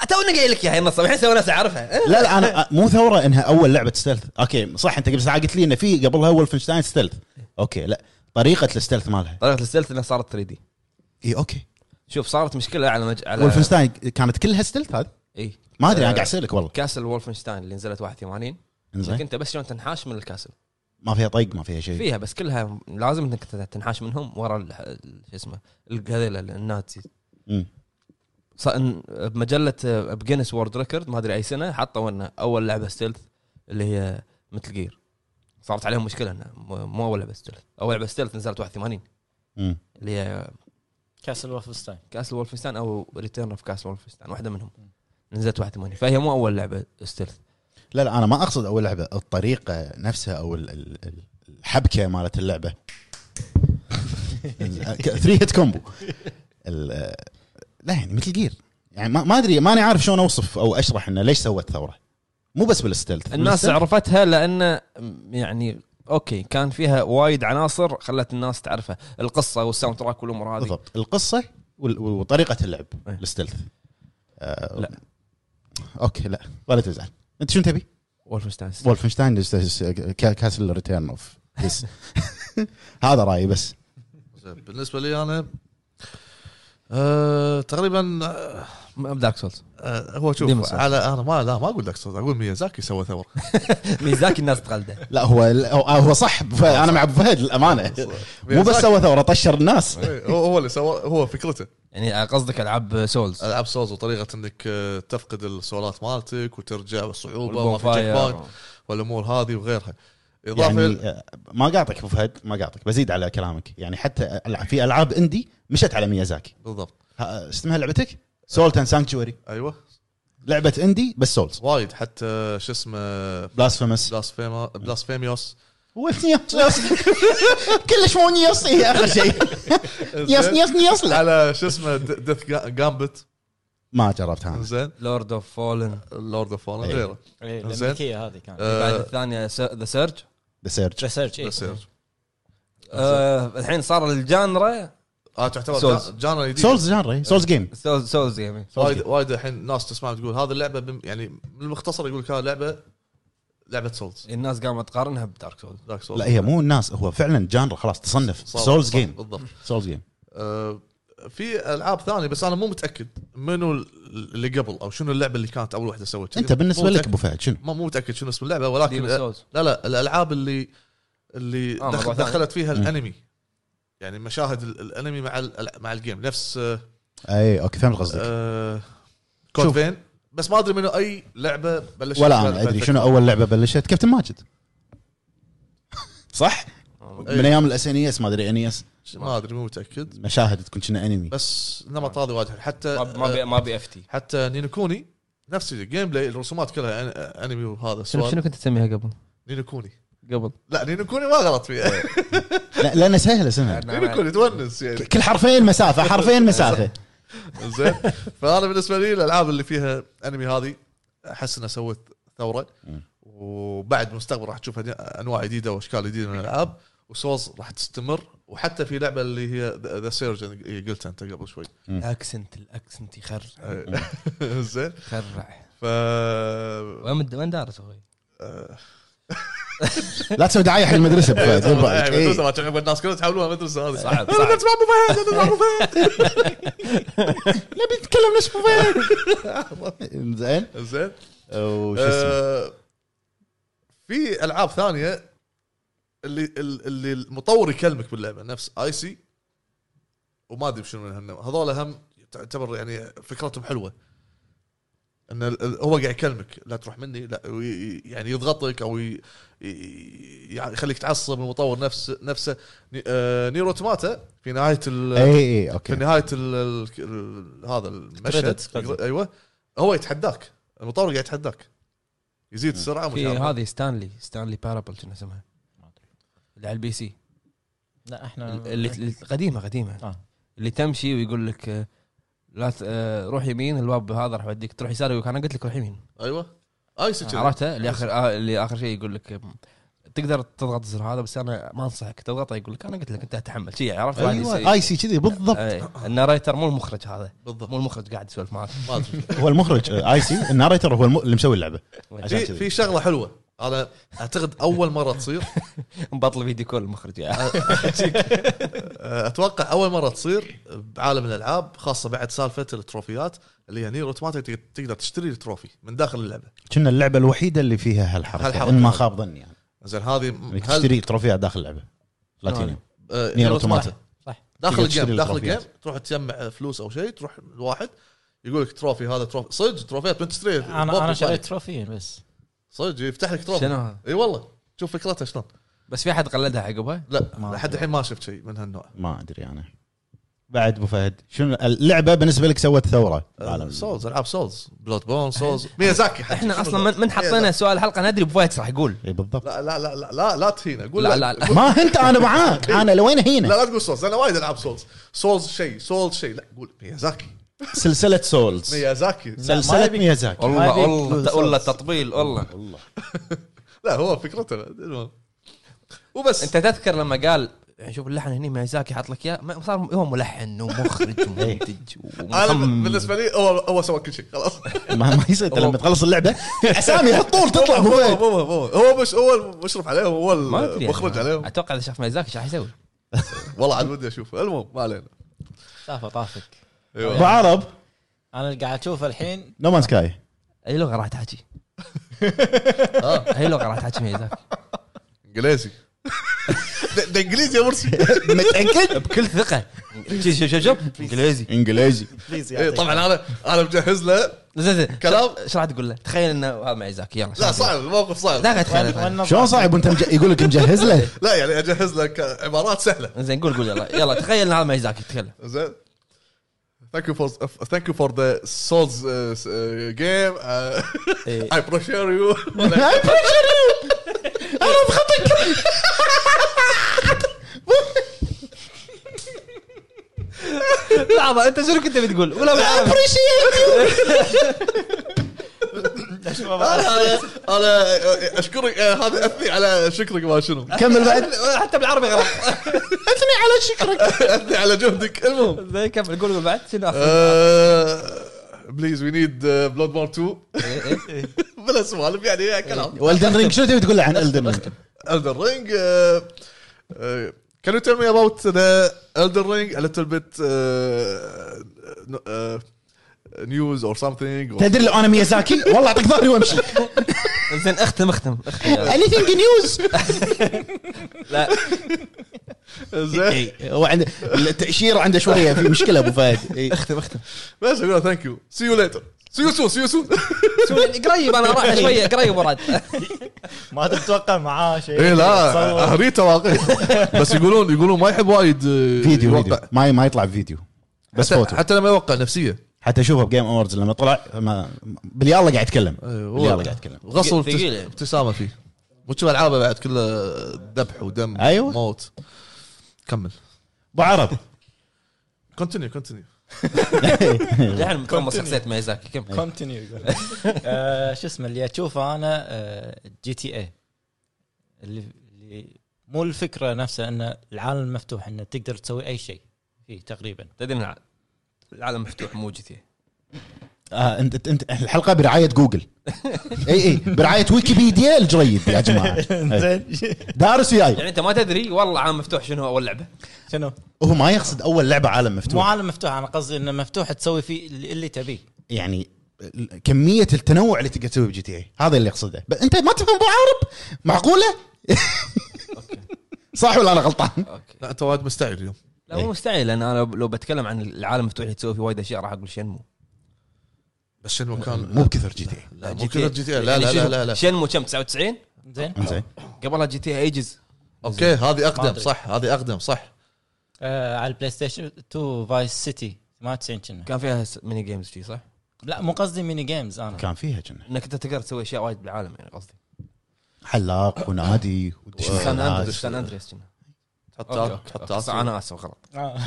تونا قايل لك إياها النص الحين سوى ناس أعرفها. لا لا أنا مو ثورة إنها أول لعبة stealth okay صح أنت قبل ساعة قلت لي إنه في قبلها Wolfenstein stealth okay لا. طريقة ال stealth مالها. طريقة ال stealth إنها صارت 3 D. إي okay. شوف صارت مشكلة على مج... على Wolfenstein كانت كلها stealth هذه؟ إي. ما أدري أنا قاعد أسألك والله. Castle Wolfenstein اللي نزلت 81 انك إنزين. انت بس شلون تنحاش من ال castle. ما فيها طق ما فيها شيء. فيها بس كلها لازم إنك تنحاش منهم ورا شو اسمه النازي مم. ص- إن- بمجلة ب Guinness World Record ما أدري أي سنة حطوا انه أول لعبة stealth اللي هي Metal Gear صارت عليهم مشكلة إنه مو أول لعبة stealth. أول لعبة stealth نزلت 81 مم. اللي هي Castle Wolfenstein Castle Wolfenstein أو Return of Castle Wolfenstein واحدة منهم. نزلت 81 فهي مو أول لعبة stealth. لا لا أنا ما أقصد أول لعبة الطريقة نفسها أو ال- ال- ال- الحبكة مالت اللعبة. 3 hit combo لا يعني Metal Gear يعني ما ما أدري ماني عارف شلون أوصف أو أشرح إنه ليش سوت ثورة. مو بس بال stealth. الناس بال stealth- عرفتها لأن يعني okay كان فيها وايد عناصر خلت الناس تعرفها. القصة وال soundtrack والأمور هذه. بالضبط. القصة وطريقة اللعب. ال stealth آه لا. okay لا. ولا تزعل. أنت شنو تبي؟ Wolfenstein Wolfenstein Castle Return of هذا رأيي بس. بالنسبة لي أنا آه تقريبا آه Dark Souls آه، هو Demon's شوف. على أنا ما لا ما أقول لك صدق أقول ميازاكي سوى ثورة. ميزاكي الناس تقلده لا هو هو- هو صح. أنا مع أبو فهد للامانه مو بس سوى ثورة طشر الناس. إيه، هو هو اللي سوى هو فكرته. يعني قصدك ألعاب Souls ألعاب Souls وطريقة إنك آه، تفقد ال soul ات مالتك وترجع بالصعوبه وما والأمور هذه وغيرها. إضافة يعني آه، ما قاطعك أبو فهد ما قاطعك بزيد على كلامك. يعني حتى في ألعاب indie مشت على ميازاكي. بالضبط. ها- اسمها لعبتك؟ Salt and Sanctuary أيوه. لعبة indie بس Souls وايد حتى شو اسمه Blasphemous Blasphema Blasphemous كلش مو Nioh هي آخر شيء. نيوس نيوس نيوس لا. على شو اسمه Death's Gambit ما جربتها زين. لورد اوف فولن لورد اوف إيه. غيره. إيه، زين. الامريكيه هذه كانت. آه، بعد الثانية ذا سيرج ذا سيرج بس يرجع. الحين صار ال genre آه تعتبر Souls. جا- genre جديد Souls genre Souls game Souls Souls game وايد وايد الحين ناس تسمع تقول هذه اللعبة بم يعني من المختصر يقول لك هذه لعبه لعبة Souls الناس قامت تقارنها ب Dark Souls Dark Souls لا هي مو الناس هو فعلا genre خلاص تصنف. Souls game بالضبط. Souls game آه، في ألعاب ثانية بس أنا مو متأكد منو اللي قبل أو شنو اللعبة اللي كانت أول واحدة سوت كذي. أنت بالنسبة لك. أبو فهد شنو؟ ما مو متأكد شنو اسم اللعبة ولكن Souls لا لا الألعاب اللي اللي آه، دخل. دخلت فيها. الأنمي. يعني مشاهد ال- الانمي مع ال- مع ال game نفس آه، أي okay فهمت قصدك آه، كود شوف. فين بس ما أدري منو أي لعبة بلشت ولا أنا أدري. شنو أول لعبة بلشت كابتن ماجد صح؟ إيه. من أيام الاس ان اس ما أدري ان اس ما أدري مو متأكد مشاهد تكون كنا انمي بس نمط هذا واجد حلو. حتى ما ما بي ما بي اف تي حتى نينوكوني نفس الجيم بلاي الرسومات كلها أن- انمي وهذا شنو شنو كنت تسميها قبل؟ نينوكوني قبل. لا نينوكوني ما غلط فيها. لا لأنه سهل اسمها نينوكوني تونس يعني. كل حرفين مسافة حرفين مسافة. زين. فانا بالنسبة لي الألعاب اللي فيها أنمي هذه أحس انها سوت ثورة. وبعد مستقبل راح تشوف أنواع جديدة وأشكال جديدة من الألعاب. و Souls راح تستمر. وحتى في لعبة اللي هي The Surge قلت أنت قبل شوي. ال accent ال accent يخرع. زين. يخرع. ف وين وين دارس أخوي؟ لا تسوي دعاية حق المدرسة فهد، دير بالك. إيه. ما تعرف الناس كلها تحولونها مدرسه هذه صعب أنا صعب. اسمع أبو فهد أنا أبو فهد. نبي نتكلم نفس أبو فهد. زين. زين. وش اسمه؟ آه، في ألعاب ثانية اللي اللي المطور يكلمك باللعبة نفس اي سي وما أدري شنو من هذول هم تعتبر يعني فكرتهم حلوة. إن هو قاعد يكلمك لا تروح مني لا يعني يضغطك أو ي- ي- يعني يخليك تعصب المطور نفس نفسه. آه، Nier Automata في نهاية ال- اي اي في okay. نهاية ال هذا المشهد. أيوه. هو يتحداك. المطور قاعد يتحداك. يزيد السرعة في. هذه Stanley Stanley Parable شنو اسمها؟ اللي على ال PC. لا إحنا اللي اللي- قديمة قديمة. آه. اللي تمشي ويقول لك آه، لا ت- آه، روح يمين الباب هذا راح يوديك. تروح يسار يقول لك أنا قلت لك روح يمين. أيوه. I see كذي. عرفته اللي اخر آه، اللي اخر شيء يقول لك تقدر تضغط الزر هذا بس أنا ما أنصحك تضغطه. يقول لك أنا قلت لك أنت تحمل شيء عرفت؟ أيوه I see كذي بالضبط. أي، ال narrator مو المخرج هذا. بالضبط. مو المخرج قاعد يسولف معك هو المخرج آه، I see. ال narrator هو الم- اللي مسوي اللعبة. عشان في كذي. في شغلة حلوة. أنا أعتقد أول مرة تصير. مبطل video call المخرج يعني. أتوقع أول مرة تصير بعالم الألعاب خاصة بعد سالفة التروفيات اللي هي Nier Automata تقدر تشتري ال trophy من داخل اللعبة. كنها اللعبة الوحيدة اللي فيها هالحركة. هالحركة. إن ما خاب ظني يعني. زين هذه هل- تشتري تروفيات داخل اللعبة. بلاتينيوم آه، Nier Automata Automata صح. داخل ال game داخل. ال game تروح تجمع فلوس أو شيء تروح الواحد يقول لك trophy هذا trophy. صدق تروفيات من تشتري أنا أنا شريت تروفيين بس. صدق يفتح لك trophy شنو هذا؟ إي والله شوف فكرتها شلون. بس في أحد قلدها عقبها لا ما لحد الحين ما شفت شيء من هالنوع. ما أدري أنا. بعد أبو فهد شنو اللعبة بالنسبة لك سوت ثورة؟ آه، Souls ألعاب Souls Bloodborne Souls ميازاكي حتى. إحنا شنو أصلا؟ من, من حطينا سؤال الحلقة ندري أبو فهد راح يقول. إي بالضبط. لا لا لا لا لا, لا تهينا. قول لا لا. لا ما أنت أنا معاك. أنا لوين لا هنا لا تقول Souls أنا وايد العاب Souls Souls شيء Souls شيء. لا قول ميازاكي. سلسلة Souls. ميازاكي. سلسلة ميازاكي. والله والله تقول والله. تطبيل والله. لا هو فكرته المهم. وبس. أنت تذكر لما قال يعني شوف اللحن هني ميازاكي حط لك إياه ما- صار هو ملحن ومخرج ومنتج أنا بالنسبة لي هو هو سوى كل شيء خلاص. ما, ما يصير لما تخلص اللعبة أسامي هالطول تطلع هو هو هو هو مش هو المشرف عليهم هو المخرج يعني. عليهم. أتوقع إذا شاف ميازاكي إيش راح يسوي؟ والله عاد ودي أشوفه. المهم ما علينا. شافه طافك. ابو عرب أنا قاعد أشوف الحين. No Man's Sky أي لغة راح تحكي. آه أي لغة راح تحكي ميازاكي إنجليزي. ده ده إنجليزي يا مرسي. متأكد؟ بكل ثقة. شوف شوف شوف إنجليزي. إنجليزي. بليز إيه، طبعا أنا أنا مجهز له. زين زين كلام. إيش راح تقول له؟ تخيل إنه هذا ميازاكي يلا لا صعب الموقف صعب. لا تخيل. شلون صعب؟ وأنت مج... يقول لك مجهز له. لا يعني أجهز لك عبارات سهلة. زين قول قول يلا. يلا تخيل إن هذا ميازاكي تكلم زين. Thank you for thank you for the Souls uh, uh, game. Uh, إيه. I appreciate you. أنا بخطك لحظه انت شنو كنت بتقول؟ ولا بالعربي أنا أنا أشكرك آه، هذا أثني على شكرك ما شنو. كمل بعد. حتى بالعربي غلط. أثني على شكرك. أثني على جهدك. المهم. زين كمل. قول قول بعد. شنو please we need Bloodborne 2 إيه، بلا سوالف يعني كلام. و Elden Ring شنو تبي تقول له عن Elden Ring؟ Elden Ring. Uh, uh, can you tell me about the Elden Ring? A little bit uh, n- uh, news or something? Or تدري لو أنا ميازاكي والله أعطيك ظهري وأمشي. زين اختم اختم اختم. Anything news لا. زين. هو عنده التأشيرة عنده شوية في مشكلة أبو فهد. اختم اختم. بس أقول ثانك يو سي يو ليتر سيوسو سيوسو قريب أنا رايح شوية قريب ورد ما تتوقع معاه شيء إي لا تصور. هريته واقعي بس يقولون يقولون ما يحب وايد آه، فيديو. فيديو. ما ما يطلع بفيديو. بس حتى, فوتو. حتى لما يوقع نفسية. حتى أشوفه ب Game Awards لما طلع ما بالله قاعد يتكلم. إيه، هو- بالله قاعد يتكلم. غصب يعني. ابتسامة فيه. شو ألعابه بعد كلها ذبح ودم أيوة. موت. كمل. أبو عرب. continue continue الحين متقمص شخصيه ميازاكي كم؟ continue شو اسمه اللي أشوفه أنا آه، GTA اللي اللي مو الفكرة نفسها إن العالم المفتوح إنه تقدر تسوي أي شيء فيه تقريبا. تدري العالم مفتوح مو GTA. آه انت انت الحلقة برعاية جوجل. إي إي برعاية ويكيبيديا الجريد يا جماعة. زين. دارس وياي يعني انت ما تدري والله عالم مفتوح شنو أول لعبة؟ شنو؟ هو ما يقصد أول لعبة عالم مو مفتوح عالم مفتوح أنا قصدي إنه مفتوح تسوي فيه اللي اللي تبيه. يعني كمية التنوع اللي تقدر تسويه ب GTA. هذا اللي اقصده أنت ما تفهم أبو عرب معقولة؟ صح ولا أنا غلطان؟ okay. لا انت وايد مستعجل اليوم. لا مو مستحيل لأن أنا لو بتكلم عن العالم المفتوح اللي تسوي فيه وايد أشياء راح أقول Shenmue بس شنو كان مو بكثر جي تي. اي لا مو كذا جي تي. إيه. لا لا لا لا, لا. شنمو كم 99 زين. انزين قبلها جي تي أيجز. أوكي هذه أقدم. صح هذه أقدم صح. آه على البلاي ستيشن 2 فايس سيتي 98 كنا. كان فيها س- ميني جيمز شي صح؟ لا مو قصدي ميني جيمز أنا. كان فيها كنا. إنك أنت تقدر تسوي أشياء وايد بالعالم يعني قصدي. حلاق ونادي ودش سان. أندريس سان أندريس كنا. تحط أوكي. أنا آسف غلط آه.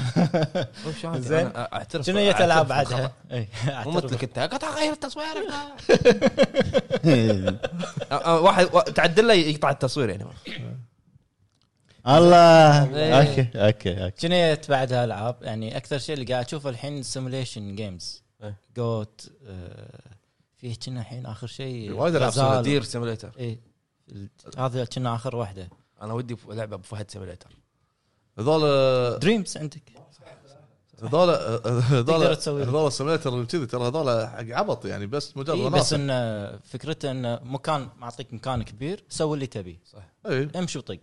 زين. أعترف شنو هي العاب. بعدها؟ إي، مو. مثلك أنت قطع غير تصويرك أه، واحد وا- تعدل له يقطع التصوير يعني الله إيه. أوكي أوكي أوكي شنو هي بعدها ألعاب يعني أكثر شيء اللي قاعد أشوفه الحين سيموليشن جيمز إيه. جوت فيه كنا الحين آخر شيء وايد ألعاب غزال. دير سيموليتر اي هذا كنا آخر واحدة أنا ودي لعبة بفهد سيموليتر هذول Dreams عندك. هذول هذول تسوي. هذول ال simulator كذي ترى هذول حق عبط يعني بس مجرد إيه بس انه فكرته انه مكان معطيك مكان كبير سوي اللي تبيه. اي امشي وطق.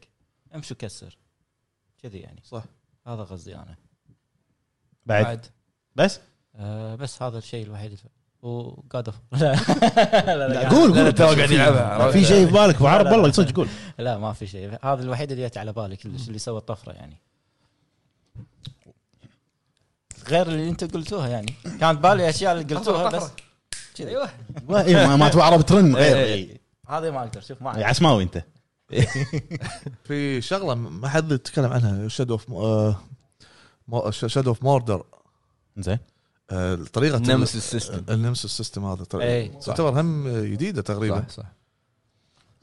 امشي وكسر. كذي يعني. صح. هذا قصدي أنا. بعد. بعد. بس؟ آه بس هذا الشيء الوحيد. و God of لا لا, لا لا, قول لا، قول تو قاعد يلعبها في شيء في بالك ابو عرب لا، لا. والله صدق قول. لا ما في شيء. هذا الوحيد اللي جت على بالي كلش اللي سوى الطفره يعني. غير اللي انت قلتوها يعني. كانت بالي أشياء اللي قلتوها بس. أيوه. إيه، ما ما ابو عرب ترن غير. إيه. إيه. هذه ما أقدر شوف ما. عسماوي أنت. في شغلة ما حد يتكلم عنها شادو اوف شادو اوف موردر زين طريقة نمسيس سيستم النمسيس سيستم هذا إيه. ترى- تعتبر هم جديدة تقريبا. صح صح.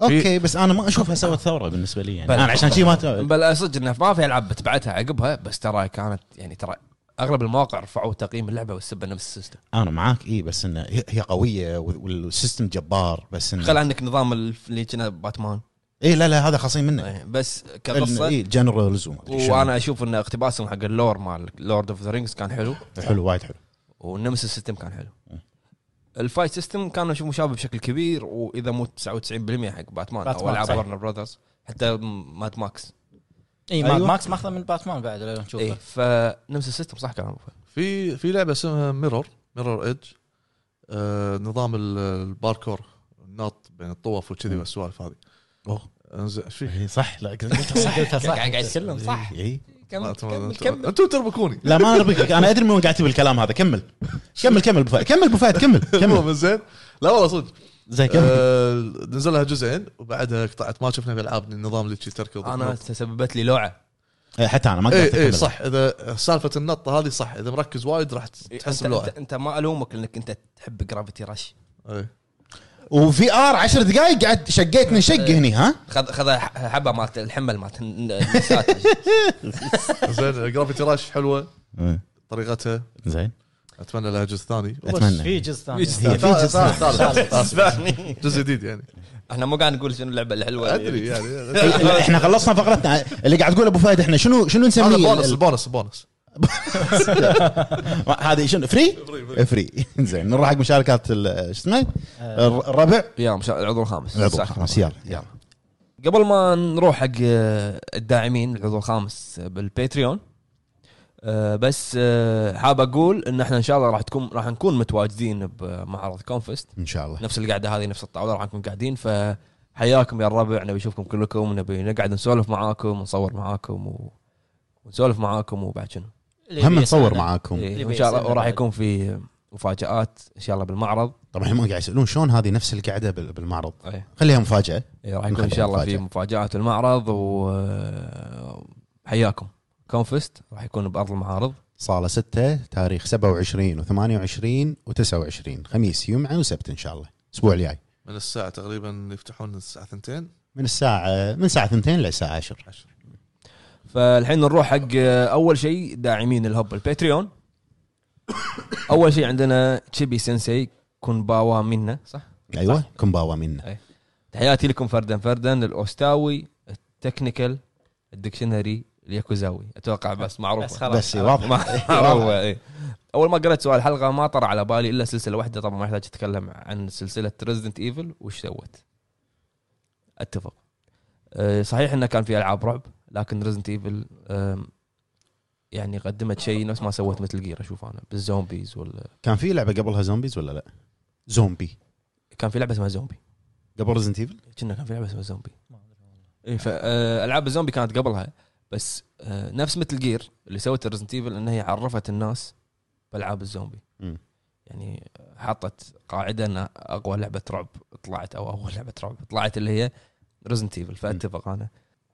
Okay بس أنا ما اشوفها سوت ثورة بالنسبة لي يعني. بل- أنا عشان شي ما بل صدق إنه ما في ألعاب بتبعتها عقبها بس ترى كانت يعني ترى أغلب المواقع رفعوا تقييم اللعبة والسبه Nemesis system. أنا معاك إي بس إنه هي قوية وال system جبار بس إنه خل عندك نظام ال- اللي كنا باتمان. إي لا لا هذا خاصين منه. إيه، بس كقصه originals وأنا أشوف إن اقتباسهم حق ال lore مال Lord of the Rings كان حلو. حلو وايد حلو. وال Nemesis system كان حلو. ال fight system كان أشوف مشابه بشكل كبير وإذا مو 99% حق باتمان, باتمان، أو ألعاب. Warner Brothers حتى Mad Max اي Mad أيوة. Max ماخذه من باتمان بعد لو اي نشوفه ف Nemesis system صح كلام. في في لعبة اسمها Mirror Mirror's Edge آه نظام ال- الباركور النط بين الطوف وكذي. والسوالف هذه. أوه. أنزين إيش في؟ إي صح. لا قلت صح قلتها صح قاعد قاعد يتكلم صح. اي كمل كمل أنتم كمل. أنتم تربكوني. لا ما أربكك. أنا أدري من وين قاعد تبي الكلام هذا. كمل. كمل كمل ابو فهد كمل ابو فهد كمل كمل. زين. لا والله صدق. زين كمل. آه نزل لها جزئين وبعدها قطعت. ما شفنا بالالعاب النظام اللي تركض أنا سببت لي لوعة. إيه، حتى أنا ما اي أكمل. إيه، صح. إذا سالفة النطه هذه صح. إذا مركز وايد راح تحس انت, بلوعة. انت, أنت ما ألومك لانك أنت تحب Gravity Rush إيه. VR 10 دقائق قاعد شقيت من شق هني ها؟ خذ خذ حبة مالت الحمل مالت النسات زين Gravity Rush حلوة. طريقتها. زين. أتمنى لها جزء ثاني. أتمنى. في جزء ثاني. في جزء. ثاني. جزء جديد يعني. إحنا مو قاعد نقول شنو اللعبة الحلوة أدري يعني. إيه، إحنا خلصنا فقرتنا. اللي قاعد تقول أبو فهد إحنا شنو شنو نسميه؟ بونس ال- ال bonus ال bonus هذه شنو free؟ free زين نروح حق مشاركات ال- شو اسمه؟ الر- الربع. يا العضو الخامس. العضو. الخامس، يلا. يلا. قبل ما نروح حق آه، الداعمين العضو الخامس بالباتريون آه، بس آه، حاب أقول إن إحنا إن شاء الله راح تكون راح نكون متواجدين بمعرض كونفست إن شاء الله. نفس القعدة هذه نفس الطاولة راح نكون قاعدين فحياكم يا الربع. نبي نشوفكم كلكم نبي نقعد نسولف معاكم ونصور معاكم و... ونسولف معاكم وبعد شنو. هم نصور. معاكم. إيه، وان شاء الله وراح. يكون في مفاجآت إن شاء الله بالمعرض. طبعا هم قاعد يسألون شلون هذه نفس القعدة بال- بالمعرض. إيه. خليها مفاجأة. إيه، راح يكون إن شاء الله في. مفاجآت المعرض وحياكم كونفست راح يكون بأرض المعارض. صالة 6 تاريخ 27 و28 و29 خميس يومعه وسبت إن شاء الله. الأسبوع الجاي. من الساعة تقريبا يفتحون الساعة 2 من الساعة من الساعة 2 للساعه 10 فالحين نروح حق أول شيء داعمين الهب الباتريون. أول شيء عندنا تشيبي سensei كونباوا منا صح؟ أيوه كومباوا منا. تحياتي لكم فردا فردا الأوستاوي التكنيكال الدكشنري الياكوزاوي. أتوقع بس معروف بس خلاص. بس واضح. معروف إيه. أول ما قرأت سؤال الحلقة ما طر على بالي إلا سلسلة واحدة طبعا ما يحتاج أتكلم عن سلسلة ريزدنت ايفل وش سوت؟ أتفق. أه، صحيح إنه كان في ألعاب رعب؟ لكن Resident Evil يعني قدمت شيء نفس ما سوت مثل Gear أشوف أنا بال zombies ولا كان في لعبة قبلها zombies ولا لا؟ زومبي. كان في لعبة اسمها زومبي. قبل Resident Evil كنا كان في لعبة اسمها زومبي. اي فالعاب الزومبي كانت قبلها بس آه، نفس مثل Gear اللي سوت Resident Evil إنها هي عرفت الناس بألعاب الزومبي. يعني حطت قاعدة ان أقوى لعبة رعب طلعت أو أول لعبة رعب طلعت اللي هي Resident Evil فأتفق أنا.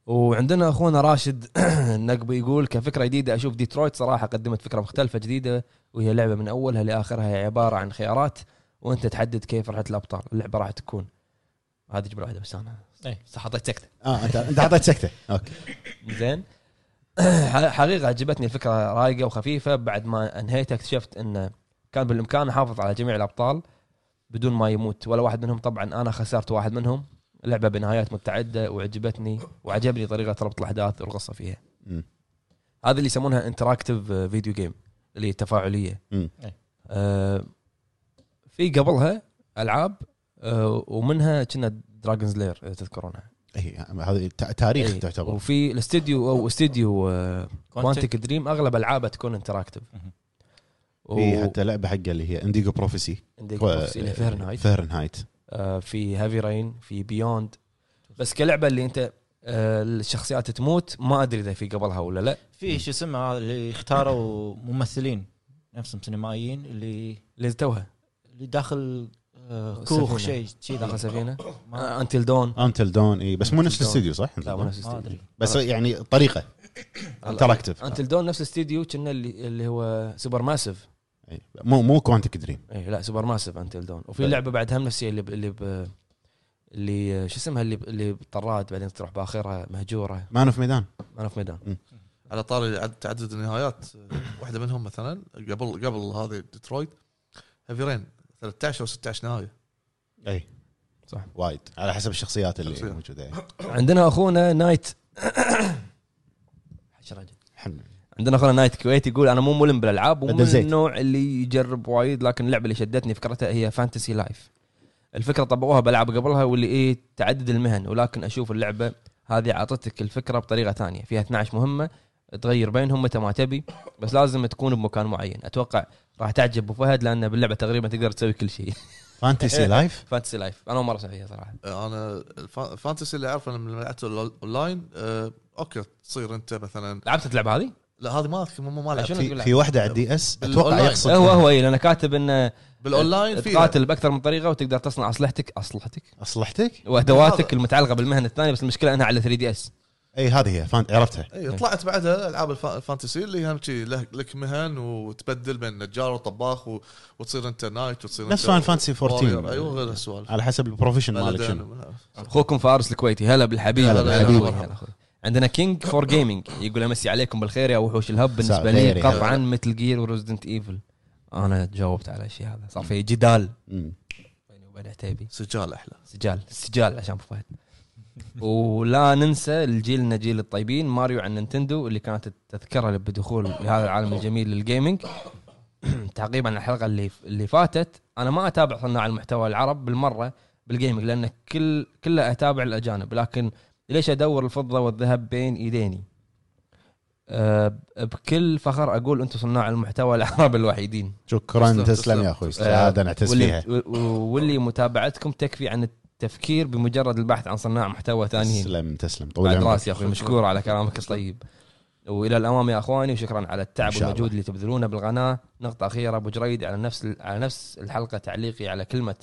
وعندنا أخونا راشد النقبي يقول كفكرة جديدة أشوف ديترويت صراحة قدمت فكرة مختلفة جديدة وهي لعبة من أولها لآخرها هي عبارة عن خيارات وأنت تحدد كيف رحله الابطال اللعبة راح تكون. هذه جملة واحدة بس أنا. صح حطيت سكتة. آه انت أنت اعطيت سكتة. Okay. زين. حقيقة عجبتني الفكرة رايقة وخفيفة بعد ما انهيتها اكتشفت انه كان بالإمكان أحافظ على جميع الأبطال بدون ما يموت ولا واحد منهم. طبعا أنا خسرت واحد منهم. لعبه بنهايات متعدده وعجبتني وعجبني طريقة ربط الأحداث والقصة فيها. هذا اللي يسمونها interactive video game اللي هي تفاعليه مم. آه في قبلها ألعاب آه ومنها كنا Dragon's Lair إذا تذكرونها. اي هذا تا- تاريخ إيه. تعتبر. وفي الاستديو أو استديو آه Quantic Dream أغلب العابه تكون interactive. في حتى لعبة حقه اللي هي Indigo Prophecy Fahrenheit Fahrenheit آه، في Heavy Rain في Beyond بس كلعبة اللي أنت آه، الشخصيات تموت ما أدري إذا في قبلها ولا لا. في شو اسمه هذا اللي اختاروا ممثلين نفسهم سينمائيين اللي اللي توها اللي داخل آه، كوخ. شيء شيء داخل سفينة. Until Dawn Until Dawn إي بس مو نفس Until Dawn. الاستوديو صح؟ لا مو نفس ما الاستديو. أدري. بس يعني طريقة interactive Until Dawn نفس الاستديو كنا اللي اللي هو Super Massive. مو مو Quantic Dream اي لا Super Massive Until Dawn وفي طيب. لعبة بعدها هم نفسيه اللي ب- اللي ب اللي آه، شو اسمها؟ اللي ب- اللي بالطراد بعدين تروح بآخرها مهجورة. Man of Medan ما في ميدان على طاري عد- تعدد النهايات واحدة منهم مثلا قبل قبل هذه Detroit Heavy Rain 13 أو 16 نهاية. اي صح. وايد. على حسب الشخصيات اللي. موجودة يعني. عندنا أخونا نايت حشرة. الحمد لله. عندنا أخونا Knight Kuwait يقول أنا مو ملم بالألعاب ومو من بدل زيت. النوع اللي يجرب وايد لكن اللعبة اللي شدتني فكرتها هي Fantasy Life الفكرة طبقوها بألعاب قبلها واللي إيه تعدد المهن ولكن أشوف اللعبة هذه أعطتك الفكرة بطريقة ثانية. فيها 12 مهمة تغير بينهم متى ما تبي بس لازم تكون بمكان معين. أتوقع راح تعجب أبو فهد لأن باللعبة تقريبا تقدر تسوي كل شيء. فانتسي لايف فانتسي لايف أنا أول مرة اسمع فيها صراحة. أنا الفا- ال Fantasy اللي أعرفه لما لعبته الاونلاين آه، okay تصير أنت مثلا لعبت اللعبه هذه؟ لا هذه ما أذكر- ما ما شنو تقول؟ في, في واحدة على ال D S؟ أتوقع بالأونلاين. يقصد هو هو إيه، لأن كاتب إنه بالأونلاين في تقاتل بأكثر من طريقة وتقدر تصنع اسلحتك اسلحتك أصلحتك؟ وأدواتك المتعلقة بالمهن الثانية بس المشكلة إنها على 3 DS. إي هذه هي فان... عرفتها. إي طلعت بعدها ألعاب الف- ال Fantasy اللي هم شي لك مهن وتبدل بين نجار وطباخ و... وتصير أنت knight وتصير نفس Final Fantasy 14. warrior. أيوه غير السوالف. على حسب ال profession مالك شنو. أخوكم فارس الكويتي. هلا بالحبيب. هلا بالحبيب. عندنا King for Gaming يقول امسي عليكم بالخير يا وحوش ال Hub. بالنسبة لي قطعا Metal Gear و Resident Evil أنا جاوبت على الشيء هذا. صار في جدال. بيني وبين عتيبي. سجال أحلى. سجال. سجال عشان أبو فهد. ولا ننسى الجيلنا جيل الطيبين ماريو عن Nintendo اللي كانت التذكره بدخول لهذا العالم الجميل لل gaming تعقيبا على الحلقة اللي اللي فاتت. أنا ما أتابع صناع المحتوى العرب بالمرة بالجيمنج لأن كل كله أتابع الأجانب. لكن ليش أدور الفضة والذهب بين إيديني؟ أه بكل فخر أقول أنتم صناع المحتوى العرب الوحيدين. شكرا تسلم،. يا أخوي. هذا نعتز واللي, فيها. واللي متابعتكم تكفي عن التفكير بمجرد البحث عن صناع محتوى ثانيين. تسلم تسلم. طول عمرك راسي يا أخوي مشكور على كلامك الطيب. وإلى الأمام يا أخواني وشكرا على التعب. والمجهود اللي تبذلونه بالقناه نقطة أخيرة أبو جريد على نفس على نفس الحلقة تعليقي على كلمة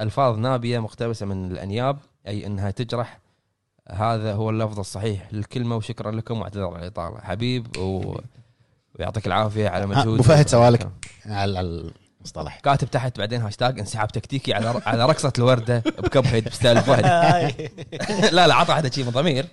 ألفاظ نابية مقتبسة من الأنياب أي إنها تجرح هذا هو اللفظ الصحيح للكلمة وشكرا لكم واعتذر على الإطالة. حبيب و... ويعطيك العافية على مجهود أبو فهد سوالك. على على المصطلح. كاتب تحت بعدين هاشتاج انسحاب تكتيكي على على رقصة الوردة ب Cuphead ب style فهد لا لا عطى واحدة شيء من ضمير.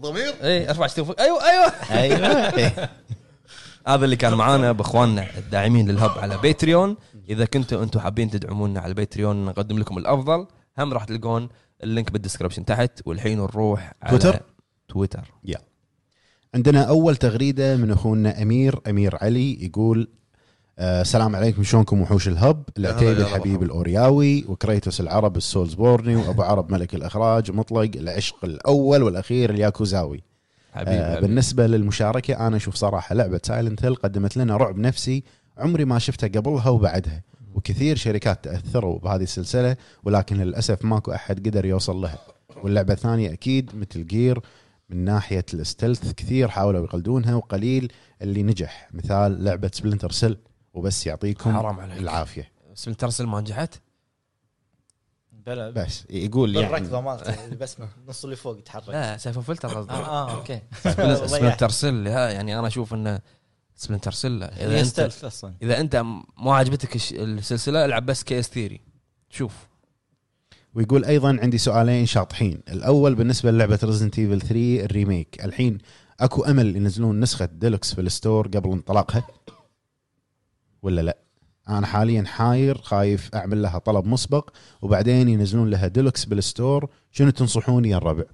ضمير؟ اي ارفع شتوفك أيوه أيوه. أيوه. هذا اللي كان معانا بإخواننا الداعمين لل Hub على Patreon. إذا كنتوا أنتم حابين تدعمونا على ال Patreon نقدم لكم الأفضل. هم راح تلقون ال link بال description تحت والحين نروح على تويتر؟ تويتر عندنا أول تغريدة من أخونا أمير أمير علي يقول آه، السلام عليكم شلونكم وحوش ال Hub العتيبي الحبيب. الأورياوي وكريتوس العرب السولزبورني وأبو عرب ملك الإخراج مطلق العشق الأول والأخير الياكوزاوي حبيبي آه حبيبي. بالنسبة للمشاركة أنا أشوف صراحة لعبة Silent Hill قدمت لنا رعب نفسي عمري ما شفتها قبلها وبعدها وكثير شركات تأثروا بهذه السلسلة ولكن للأسف ماكو أحد قدر يوصل لها. واللعبة الثانية أكيد Metal Gear من ناحية ال stealth كثير حاولوا يقلدونها وقليل اللي نجح. مثال لعبة Splinter Cell وبس يعطيكم حرام عليك. العافية. Splinter Cell ما نجحت؟ بلا. بس يقول يعني بالركضه مالته اللي بس النص اللي فوق يتحرك. لا Syphon Filter آه قصدي آه okay. Splinter Cell ها، يعني أنا أشوف إنه Splinter Cell إذا هي انت أصلا. إذا أنت مو عجبتك الش- السلسلة العب بس Chaos Theory. شوف. ويقول أيضا عندي سؤالين شاطحين. الأول بالنسبة للعبة Resident Evil 3 ال remake. الحين أكو أمل ينزلون نسخة ديلوكس في ال store قبل انطلاقها؟ ولا لا؟ أنا حاليا حاير خايف أعمل لها طلب مسبق وبعدين ينزلون لها deluxe بال store. شنو تنصحوني يا الربع؟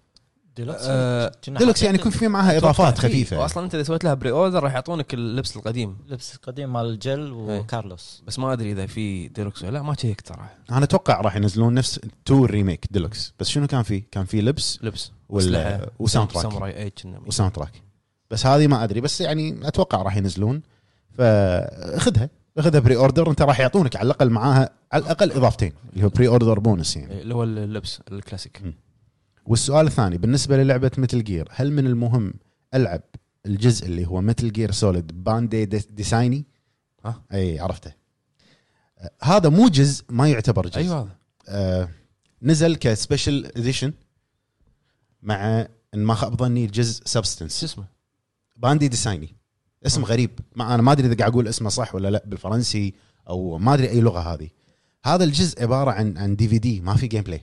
ديلوكس آه، كنا ديلوكس يعني يكون في معها إضافات فيه. خفيفة واصلا أنت إذا سويت لها pre-order راح يعطونك اللبس القديم. لبس قديم مال ال Jill و Carlos. بس ما أدري إذا في ديلوكس ولا لا ما شيكت صراحة. أنا أتوقع راح ينزلون نفس two remake deluxe. بس شنو كان فيه كان فيه لبس لبس. ولا و soundtrack. Samurai Edge كنا. و soundtrack. بس هذه ما أدري. بس يعني أتوقع راح ينزلون. فاخذها اخذها. pre-order أنت راح يعطونك على الأقل معاها على الأقل إضافتين اللي هو pre-order bonus يعني اللي هو اللبس الكلاسيك. والسؤال الثاني بالنسبة للعبة Metal Gear هل من المهم ألعب الجزء اللي هو Metal Gear Solid Bande Dessinée ها؟ إي عرفته. آه، هذا مو جزء ما يعتبر جزء. أيوه هذا آه نزل ك special edition مع إن ما خاب ظني الجزء شو Substance اسمه؟ Bande Dessinée اسم آه. غريب. ما أنا ما أدري إذا قاعد أقول اسمه صح ولا لا بالفرنسي أو ما أدري أي لغة هذه. هذا الجزء عبارة عن عن DVD ما في gameplay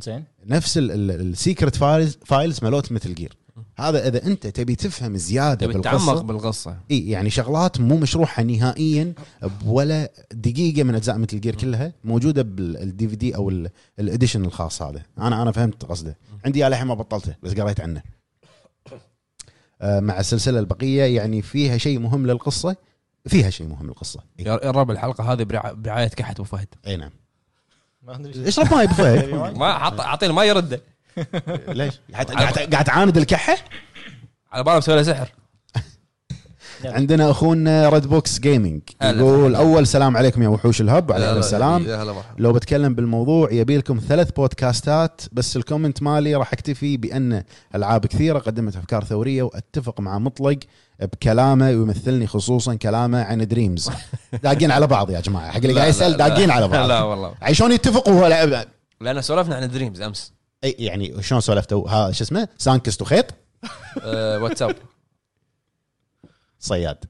زين نفس ال secret files files مالوت Metal Gear هذا إذا أنت تبي تفهم زيادة تبي بالقصة بالقصة. إي يعني شغلات مو مشروحة نهائيا بولا دقيقة من أجزاء Metal Gear كلها موجودة بال DVD أو ال- ال edition الخاص هذا. أنا أنا فهمت قصده. عندي إياه للحين ما بطلته بس قريت عنه. آه، مع السلسلة البقية يعني فيها شيء مهم للقصة فيها شيء مهم للقصة. إي. يا رب الحلقة هذه برع- برعاية كحت أبو فهد. أي نعم. ما أدري اشرب ماي ابو فهد ما حط اعطيني ما يرده ليش؟ قاعد قاعد قاعد تعاند الكحة؟ على بالي مسوي له سحر. عندنا أخونا Red Box Gaming هلا. يقول أول سلام عليكم يا وحوش ال Hub. وعليكم السلام. يا هلا مرحبا. لو بتكلم بالموضوع يبي لكم ثلاث بودكاستات بس ال comment مالي راح أكتفي بأن ألعاب كثيرة قدمت أفكار ثورية وأتفق مع مطلق بكلامه ويمثلني خصوصا كلامه عن Dreams داقين على بعض يا جماعة. حق اللي قاعد يسأل. داقين على بعض. لا والله. شلون يتفقوا هو لعب لأن سولفنا عن Dreams أمس. إي يعني شلون سولفتوا؟ ها شو اسمه؟ سانكست وخيط أه واتساب. صياد.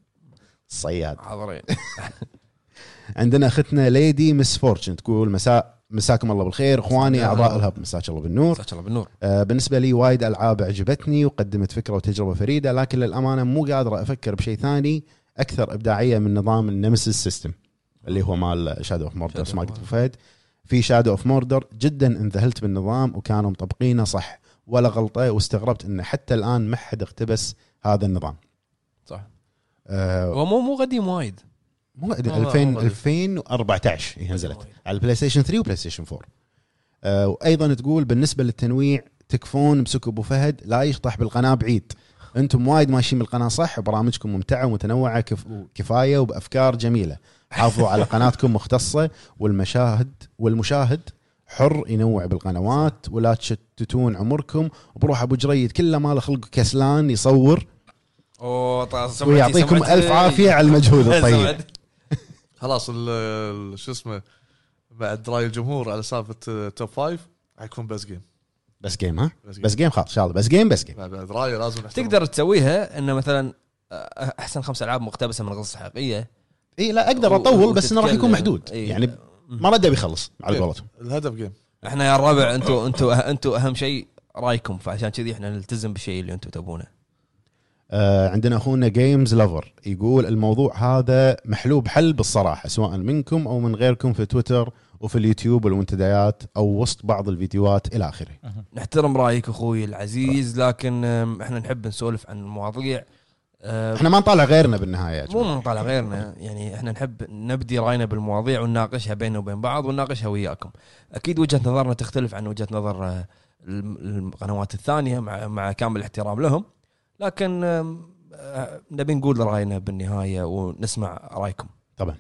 صياد. حاضرين. عندنا اختنا Lady Miss Fortune تقول مساء. مساكم الله بالخير. إخواني أعضاء. ال Hub مساك الله بالنور. مساك الله بالنور. آه، بالنسبة لي وايد ألعاب عجبتني وقدمت فكرة وتجربة فريدة لكن للأمانة مو قادر أفكر بشيء ثاني أكثر إبداعية من نظام ال Nemesis system اللي هو مال Shadow of Mordor ما قلت فهد. في Shadow of Mordor جدا انذهلت بالنظام وكانوا مطبقينه صح ولا غلطة واستغربت انه حتى الآن ما حد اقتبس هذا النظام. صح. آه هو مو مو قديم وايد. مو مو- 2000 مو- 2014 هي نزلت. على ال PlayStation 3 و PlayStation 4 آه وأيضا تقول بالنسبة للتنويع تكفون امسكوا أبو فهد لا يشطح بالقناة بعيد. أنتم وايد ماشيين بالقناة صح؟ برامجكم ممتعة ومتنوعة كف... كفاية وبأفكار جميلة. حافظوا على قناتكم مختصة والمشاهد والمشاهد حر ينوع بالقنوات ولا تشتتون عمركم. وبروح بوجريد كله ماله خلق كسلان يصور. أوه طيب، ويعطيكم سمعتي- ألف عافية على المجهود. الطيب؟ خلاص شو اسمه بعد رأي الجمهور على سالفة top five حيكون بس جيم بس جيم ها؟ بس بس جيم خلاص إن شاء الله. بس game بس game بعد رايه لازم نحترم. تقدر تسويها إنه مثلا آه، أحسن خمس ألعاب مقتبسة من قصص حقيقية. إي لا أقدر أطول بس إنه راح يكون محدود. إيه. يعني ما رده بيخلص على. قولتهم. الهدف game إحنا يا الربع أنتم أنتم أنتم أهم شيء رأيكم فعشان كذي إحنا نلتزم بالشيء اللي أنتم تبونه. آه عندنا أخونا جيمز لافر يقول الموضوع هذا محلوب حلب الصراحة سواء منكم أو من غيركم في تويتر وفي اليوتيوب والمنتديات أو وسط بعض الفيديوهات إلى آخره. نحترم رأيك أخوي العزيز لكن إحنا نحب نسولف عن المواضيع آه، إحنا ما نطالع غيرنا بالنهاية مو. نطالع غيرنا يعني إحنا نحب نبدي رأينا بالمواضيع ونناقشها بيننا وبين بعض ونناقشها وياكم أكيد وجهة نظرنا تختلف عن وجهة نظر آه، القنوات الثانية مع مع كامل الاحترام لهم لكن آه، نبي نقول رأينا بالنهاية ونسمع رأيكم. طبعا.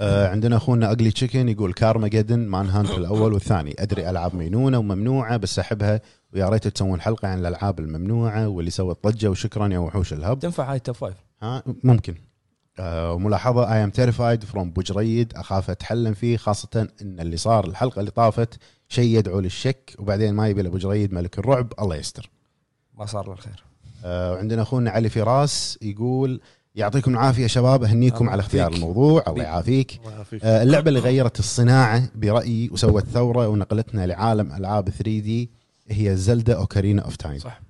آه عندنا أخونا Ugly Chicken يقول Carmageddon Manhunt الأول والثاني. أدري ألعاب مينونة وممنوعة بس أحبها. ويا ريت تسوون حلقة عن الألعاب الممنوعة واللي سوت ضجة وشكرا يا وحوش ال Hub. تنفع هاي top five؟ ها ممكن. آه وملاحظة I am terrified from بوجريد أخاف أتحلم فيه خاصة إن اللي صار الحلقة اللي طافت شيء يدعو للشك وبعدين ما يبي له بوجريد ملك الرعب الله يستر. ما صار له الخير. آه وعندنا أخونا علي فراس يقول يعطيكم العافية شباب أهنيكم على اختيار يعافيك. الموضوع الله يعافيك. الله يعافيك. آه اللعبة اللي غيرت الصناعة برأيي وسوت ثورة ونقلتنا لعالم ألعاب 3D هي Zelda Ocarina of Time. صح.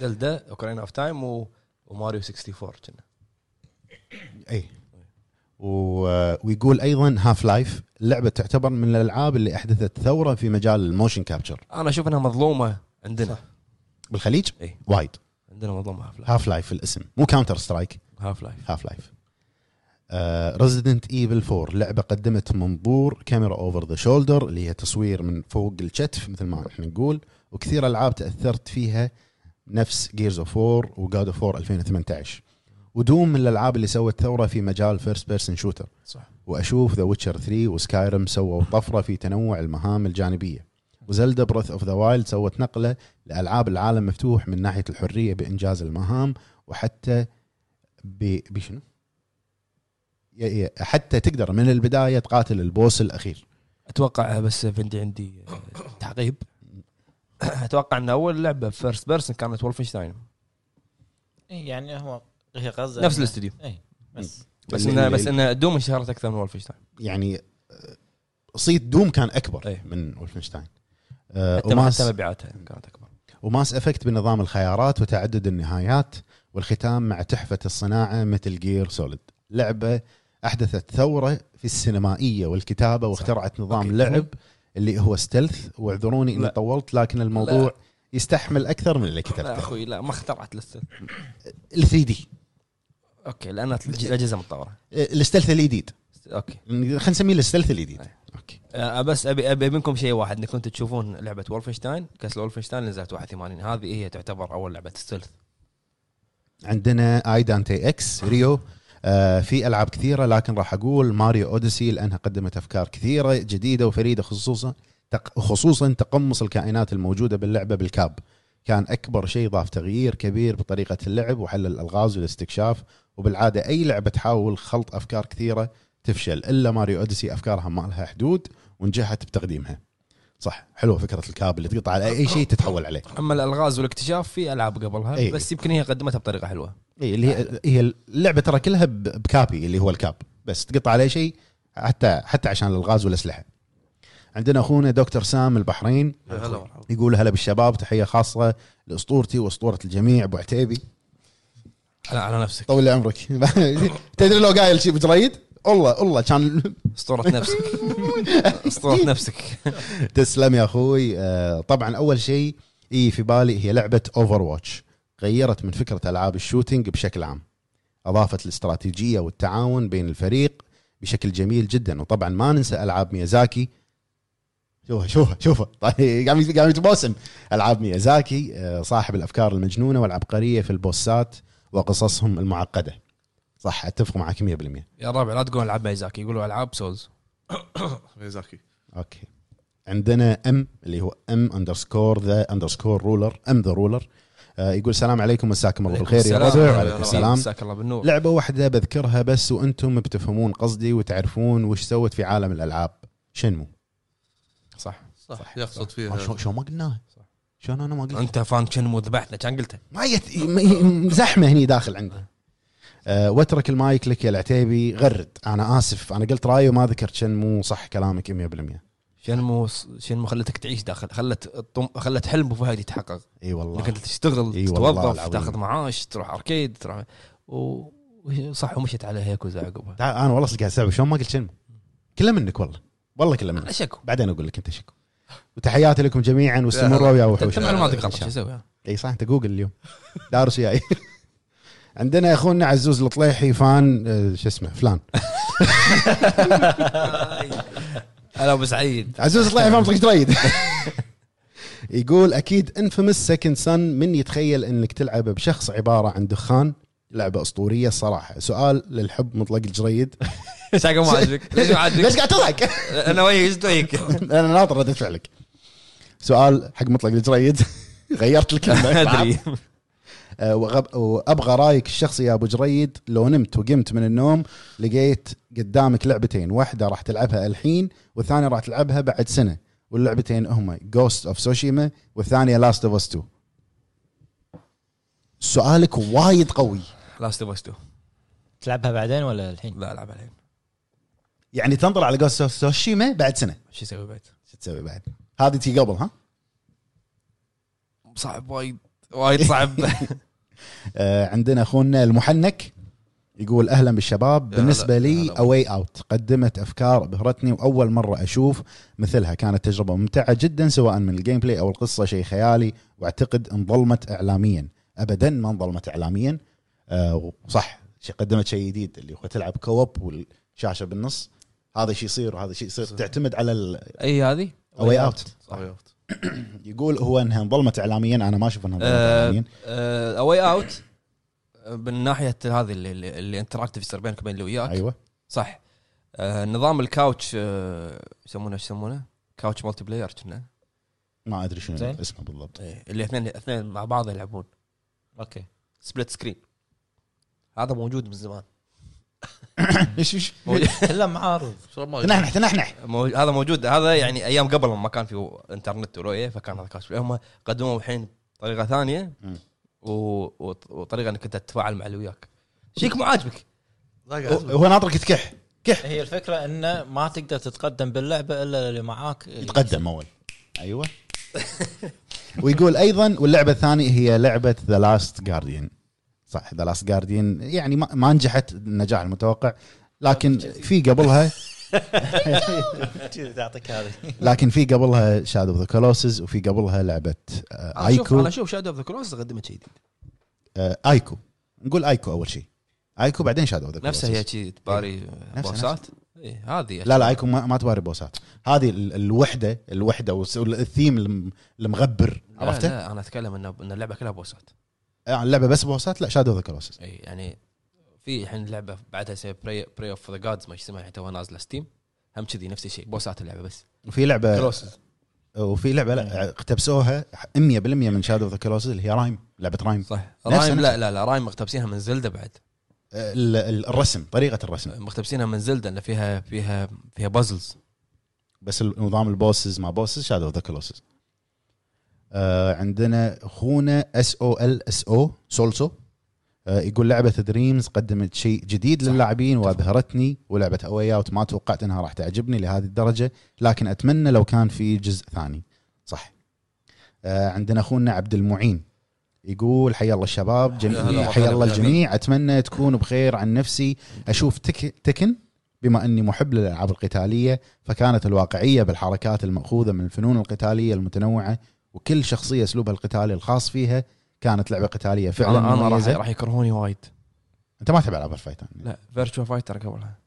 Zelda Ocarina of Time و... وماريو 64 كنا اي و- ويقول أيضا Half-Life اللعبه تعتبر من الألعاب اللي أحدثت ثورة في مجال ال motion capture. أنا أشوف إنها مظلومة عندنا. صح. بالخليج؟ إي. وايد. عندنا مظلومه Half-Life Half-Life في الاسم. مو Counter-Strike Half-Life Half-Life Resident Evil 4 لعبة قدمت منظور كاميرا over the shoulder اللي هي تصوير من فوق الكتف مثل ما إحنا نقول. وكثير ألعاب تأثرت فيها نفس Gears of War و God of War 2018 و Doom من الألعاب اللي سوت ثورة في مجال first person shooter صح. وأشوف The Witcher 3 و Skyrim سووا طفرة في تنوع المهام الجانبية. و Zelda Breath of the Wild سوت نقلة لألعاب العالم مفتوح من ناحية الحرية بإنجاز المهام وحتى ب... بشنو؟ حتى تقدر من البداية تقاتل ال boss الأخير. أتوقع بس عندي عندي تعقيب. أتوقع إن أول لعبة first person كانت Wolfenstein إيه، يعني هو هي غزة. نفس الاستوديو. اي بس. بس انه بس إنه Doom انشهرت أكثر من Wolfenstein يعني آه، صيت Doom كان أكبر إيه. من Wolfenstein حتى و Mass حتى مبيعاتها كانت أكبر. و Mass Effect بنظام الخيارات وتعدد النهايات والختام مع تحفة الصناعة Metal Gear Solid لعبة أحدثت ثورة في السينمائية والكتابة واخترعت نظام okay. لعب اللي هو stealth واعذروني إني لا. طولت لكن الموضوع لا. يستحمل أكثر من اللي لا كتبته أخوي لا ما اخترعت لسه ال 3D okay لانها الأجهزة متطورة. ال stealth الجديد. okay. خلينا نسميه ال stealth الجديد. آه، بس ابي أبي منكم شيء واحد إنكم تشوفون لعبة Wolfenstein Castle Wolfenstein نزلت 81 هذه هي تعتبر أول لعبة stealth. عندنا اي Dante X Rio آه في ألعاب كثيرة لكن راح أقول Mario Odyssey لأنها قدمت أفكار كثيرة جديدة وفريدة خصوصا خصوصا تقمص الكائنات الموجودة باللعبة بال cap. كان أكبر شيء ضاف تغيير كبير بطريقة اللعب وحل الألغاز والاستكشاف وبالعادة أي لعبة تحاول خلط أفكار كثيرة تفشل إلا ماريو اوديسي أفكارها ما لها حدود. ونجحت بتقديمها. صح حلوة فكرة الكاب اللي تقطع على أي شيء تتحول عليه. أما الألغاز والاكتشاف في ألعاب قبلها أي. بس يمكن هي قدمتها بطريقة حلوة. اي اللي هي هي اللعبة ترى كلها بكابي اللي هو الكاب. بس تقطع عليه شيء حتى حتى عشان الألغاز والأسلحة. عندنا أخونا دكتور سام البحرين يقول هلا بالشباب تحية خاصة لأسطورتي وأسطورة الجميع أبو عتيبي. على, على نفسك. طول لي عمرك. تدري لو قايل شيء بوجريد؟ والله والله كان اسطورة نفسك. اسطورة نفسك. تسلم يا أخوي. آه، طبعا أول شيء إيي في بالي هي لعبة Overwatch غيرت من فكرة ألعاب ال shooting بشكل عام. أضافت الاستراتيجية والتعاون بين الفريق بشكل جميل جدا. وطبعا ما ننسى ألعاب ميازاكي. شوفه شوفه شوفه طيب قاعد يتبوسم. ألعاب ميازاكي آه، صاحب الأفكار المجنونة والعبقرية في البوسات وقصصهم المعقدة. صح أتفق معك 100% يا ربع لا تقول ألعاب ميزاكي يقولوا ألعاب Souls. ميزاكي okay. عندنا M اللي هو M underscore the underscore ruler M the ruler يقول السلام عليكم مساكم الله بالخير يا السلام. ربع وعليكم السلام. مساك الله بالنور. لعبة واحدة بذكرها بس وأنتم بتفهمون قصدي وتعرفون وش سوت في عالم الألعاب. شنمو؟ صح. صح يقصد آه، فيها شو شو ما قلناها شلون أنا ما قلت؟ أنت فان شنمو ذبحنا كان قلته. ما يت... زحمة هني داخل عندي. أه واترك المايك لك يا العتيبي. غرد. أنا آسف. أنا قلت راي وما ذكرت شنمو صح كلامك 100% شنمو شنمو خلتك تعيش داخل خلت الطم... خلت حلم أبو فهد يتحقق. إي والله. إنك أنت تشتغل إي والله تتوظف. تاخذ معاش تروح أركيد تروح و... صح ومشيت على هيكوزا عقبها أنا والله قاعد استوعب شلون ما قلت شنمو كله منك والله. والله كله منك. شكو. بعدين أقول لك أنت شكو. وتحياتي لكم جميعا واستمروا يا انت وحوش معلوماتك إن غلط شو. أسوي؟ إي صح أنت جوجل اليوم. دارس وياي. عندنا اخونا عزوز الطليحي فان آه، شو اسمه فلان. هلا أبو سعيد. عزوز الطليحي فان طريق تريد يقول أكيد انفيمس سكند سن من يتخيل إنك تلعب بشخص عبارة عن دخان لعبة أسطورية الصراحه سؤال للحب مطلق الجريد إيش ما عاجبك؟ ليش ما عاجبك؟ ليش قاعد تضحك؟ أنا وياك؟ أنا ناطر ردة فعلك. سؤال حق مطلق الجريد غيرت الكلمة. أدري. وأبغى رأيك الشخصي يا أبو جريد لو نمت وقمت من النوم لقيت قدامك لعبتين واحدة راح تلعبها الحين والثانية راح تلعبها بعد سنة واللعبتين هما Ghost of Tsushima والثانية Last of Us 2 سؤالك وايد قوي. Last of 2 تلعبها بعدين ولا الحين؟ لا العب الحين. يعني تنطر على Ghost of Tsushima بعد سنة. شو أسوي بعد؟ شو تسوي بعد؟ هذه تي قبل ها؟ صعب وايد وايد صعب. آه، عندنا أخونا المحنك يقول أهلا بالشباب. بالنسبة لي. A Way Out قدمت أفكار ابهرتني وأول مرة أشوف مثلها. كانت تجربة ممتعة جدا سواء من ال gameplay أو القصة شيء خيالي. وأعتقد انظلمت اعلاميا. ابدا ما انظلمت اعلاميا. آه وصح شي قدمت شيء جديد اللي هو تلعب co-op والشاشة بالنص. هذا شيء يصير وهذا شيء يصير. تعتمد على أي هذه؟ A Way Out صح. يقول هو انها انظلمت اعلاميا أنا ما أشوف انها انظلمت آه، اعلاميا. A Way Out من ناحية هذه اللي, اللي, اللي interactive يصير بينك وبين اللي وياك أيوه. صح. آه، نظام ال couch آه، يسمونه إيش يسمونه؟ couch multiplayer كنا. ما أدري شنو. اسمه بالضبط. إيه، اللي اثنين اثنين مع بعض يلعبون. أوكي. split screen هذا موجود من زمان. إيش إيش؟ كله معارض. تنحنح تنحنح. مو- هذا موجود. هذا يعني أيام قبل ما كان في إنترنت ورؤية فكان هذا couch هم قدموا الحين طريقة ثانية وطريقة إنك أنت تتفاعل مع اللي وياك. شكله مو عاجبك. لا هو- ناطرك تكح. هي الفكرة انه ما تقدر تتقدم باللعبة إلا اللي معاك. يتقدم أول. أيوه. ويقول أيضا واللعبة الثانية هي لعبة The Last Guardian صح The Last Guardian يعني ما, ما نجحت النجاح المتوقع لكن في قبلها تعطيك هذه. لكن في قبلها Shadow of the Colossus وفي قبلها لعبة آه، أنا أشوف Ico أنا أشوف Shadow of the Colossus قدمت شيء جديد. آه، ايكو نقول ايكو أول شيء ايكو بعدين شادو اوف ذا نفسها هي شي تباري نفسها- بوسات؟ اي هذه لا لا ايكو ما, ما تباري بوسات. هذه ال- الوحدة الوحدة والثيم الم- المغبر عرفته؟ لا أنا أتكلم ان إن اللعبة كلها بوسات. يعني اللعبه بس بوسات لا شادو ذا كلوسس إي يعني في الحين لعبة بعدها اسمها براي براي اوف ذا جادز ما اسمها الحين توها نازله ستيم هم كذي نفس الشيء بوسات اللعبة بس. وفي لعبه كلوسز وفي لعبة لا اقتبسوها 100% من Shadow the Colossus اللي هي Rime لعبة Rime صح. Rime. لا لا لا Rime مقتبسينها من Zelda بعد. ال- ال- الرسم طريقة الرسم. مقتبسينها من Zelda ان فيها فيها فيها puzzles بس نظام ال bosses ما bosses Shadow the Colossus آه عندنا اخونا S O L S O Solso آه يقول لعبة Dreams قدمت شيء جديد. للاعبين وأبهرتني ولعبة A Way Out ما توقعت إنها راح تعجبني لهذه الدرجة لكن أتمنى لو كان في جزء ثاني. صح. آه عندنا أخونا عبد المعين. يقول حيا الله الشباب جميع حيا الله. الجميع. أتمنى تكونوا بخير عن نفسي أشوف تك تكن بما أني محب للألعاب القتالية فكانت الواقعية بالحركات المأخوذة من الفنون القتالية المتنوعة وكل شخصية أسلوبها القتالي الخاص فيها كانت لعبة قتالية فعلا أنا راح راح يكرهوني وايد. أنت ما تلعب العاب الفايت لا فيرتشوال فايتر قبلها.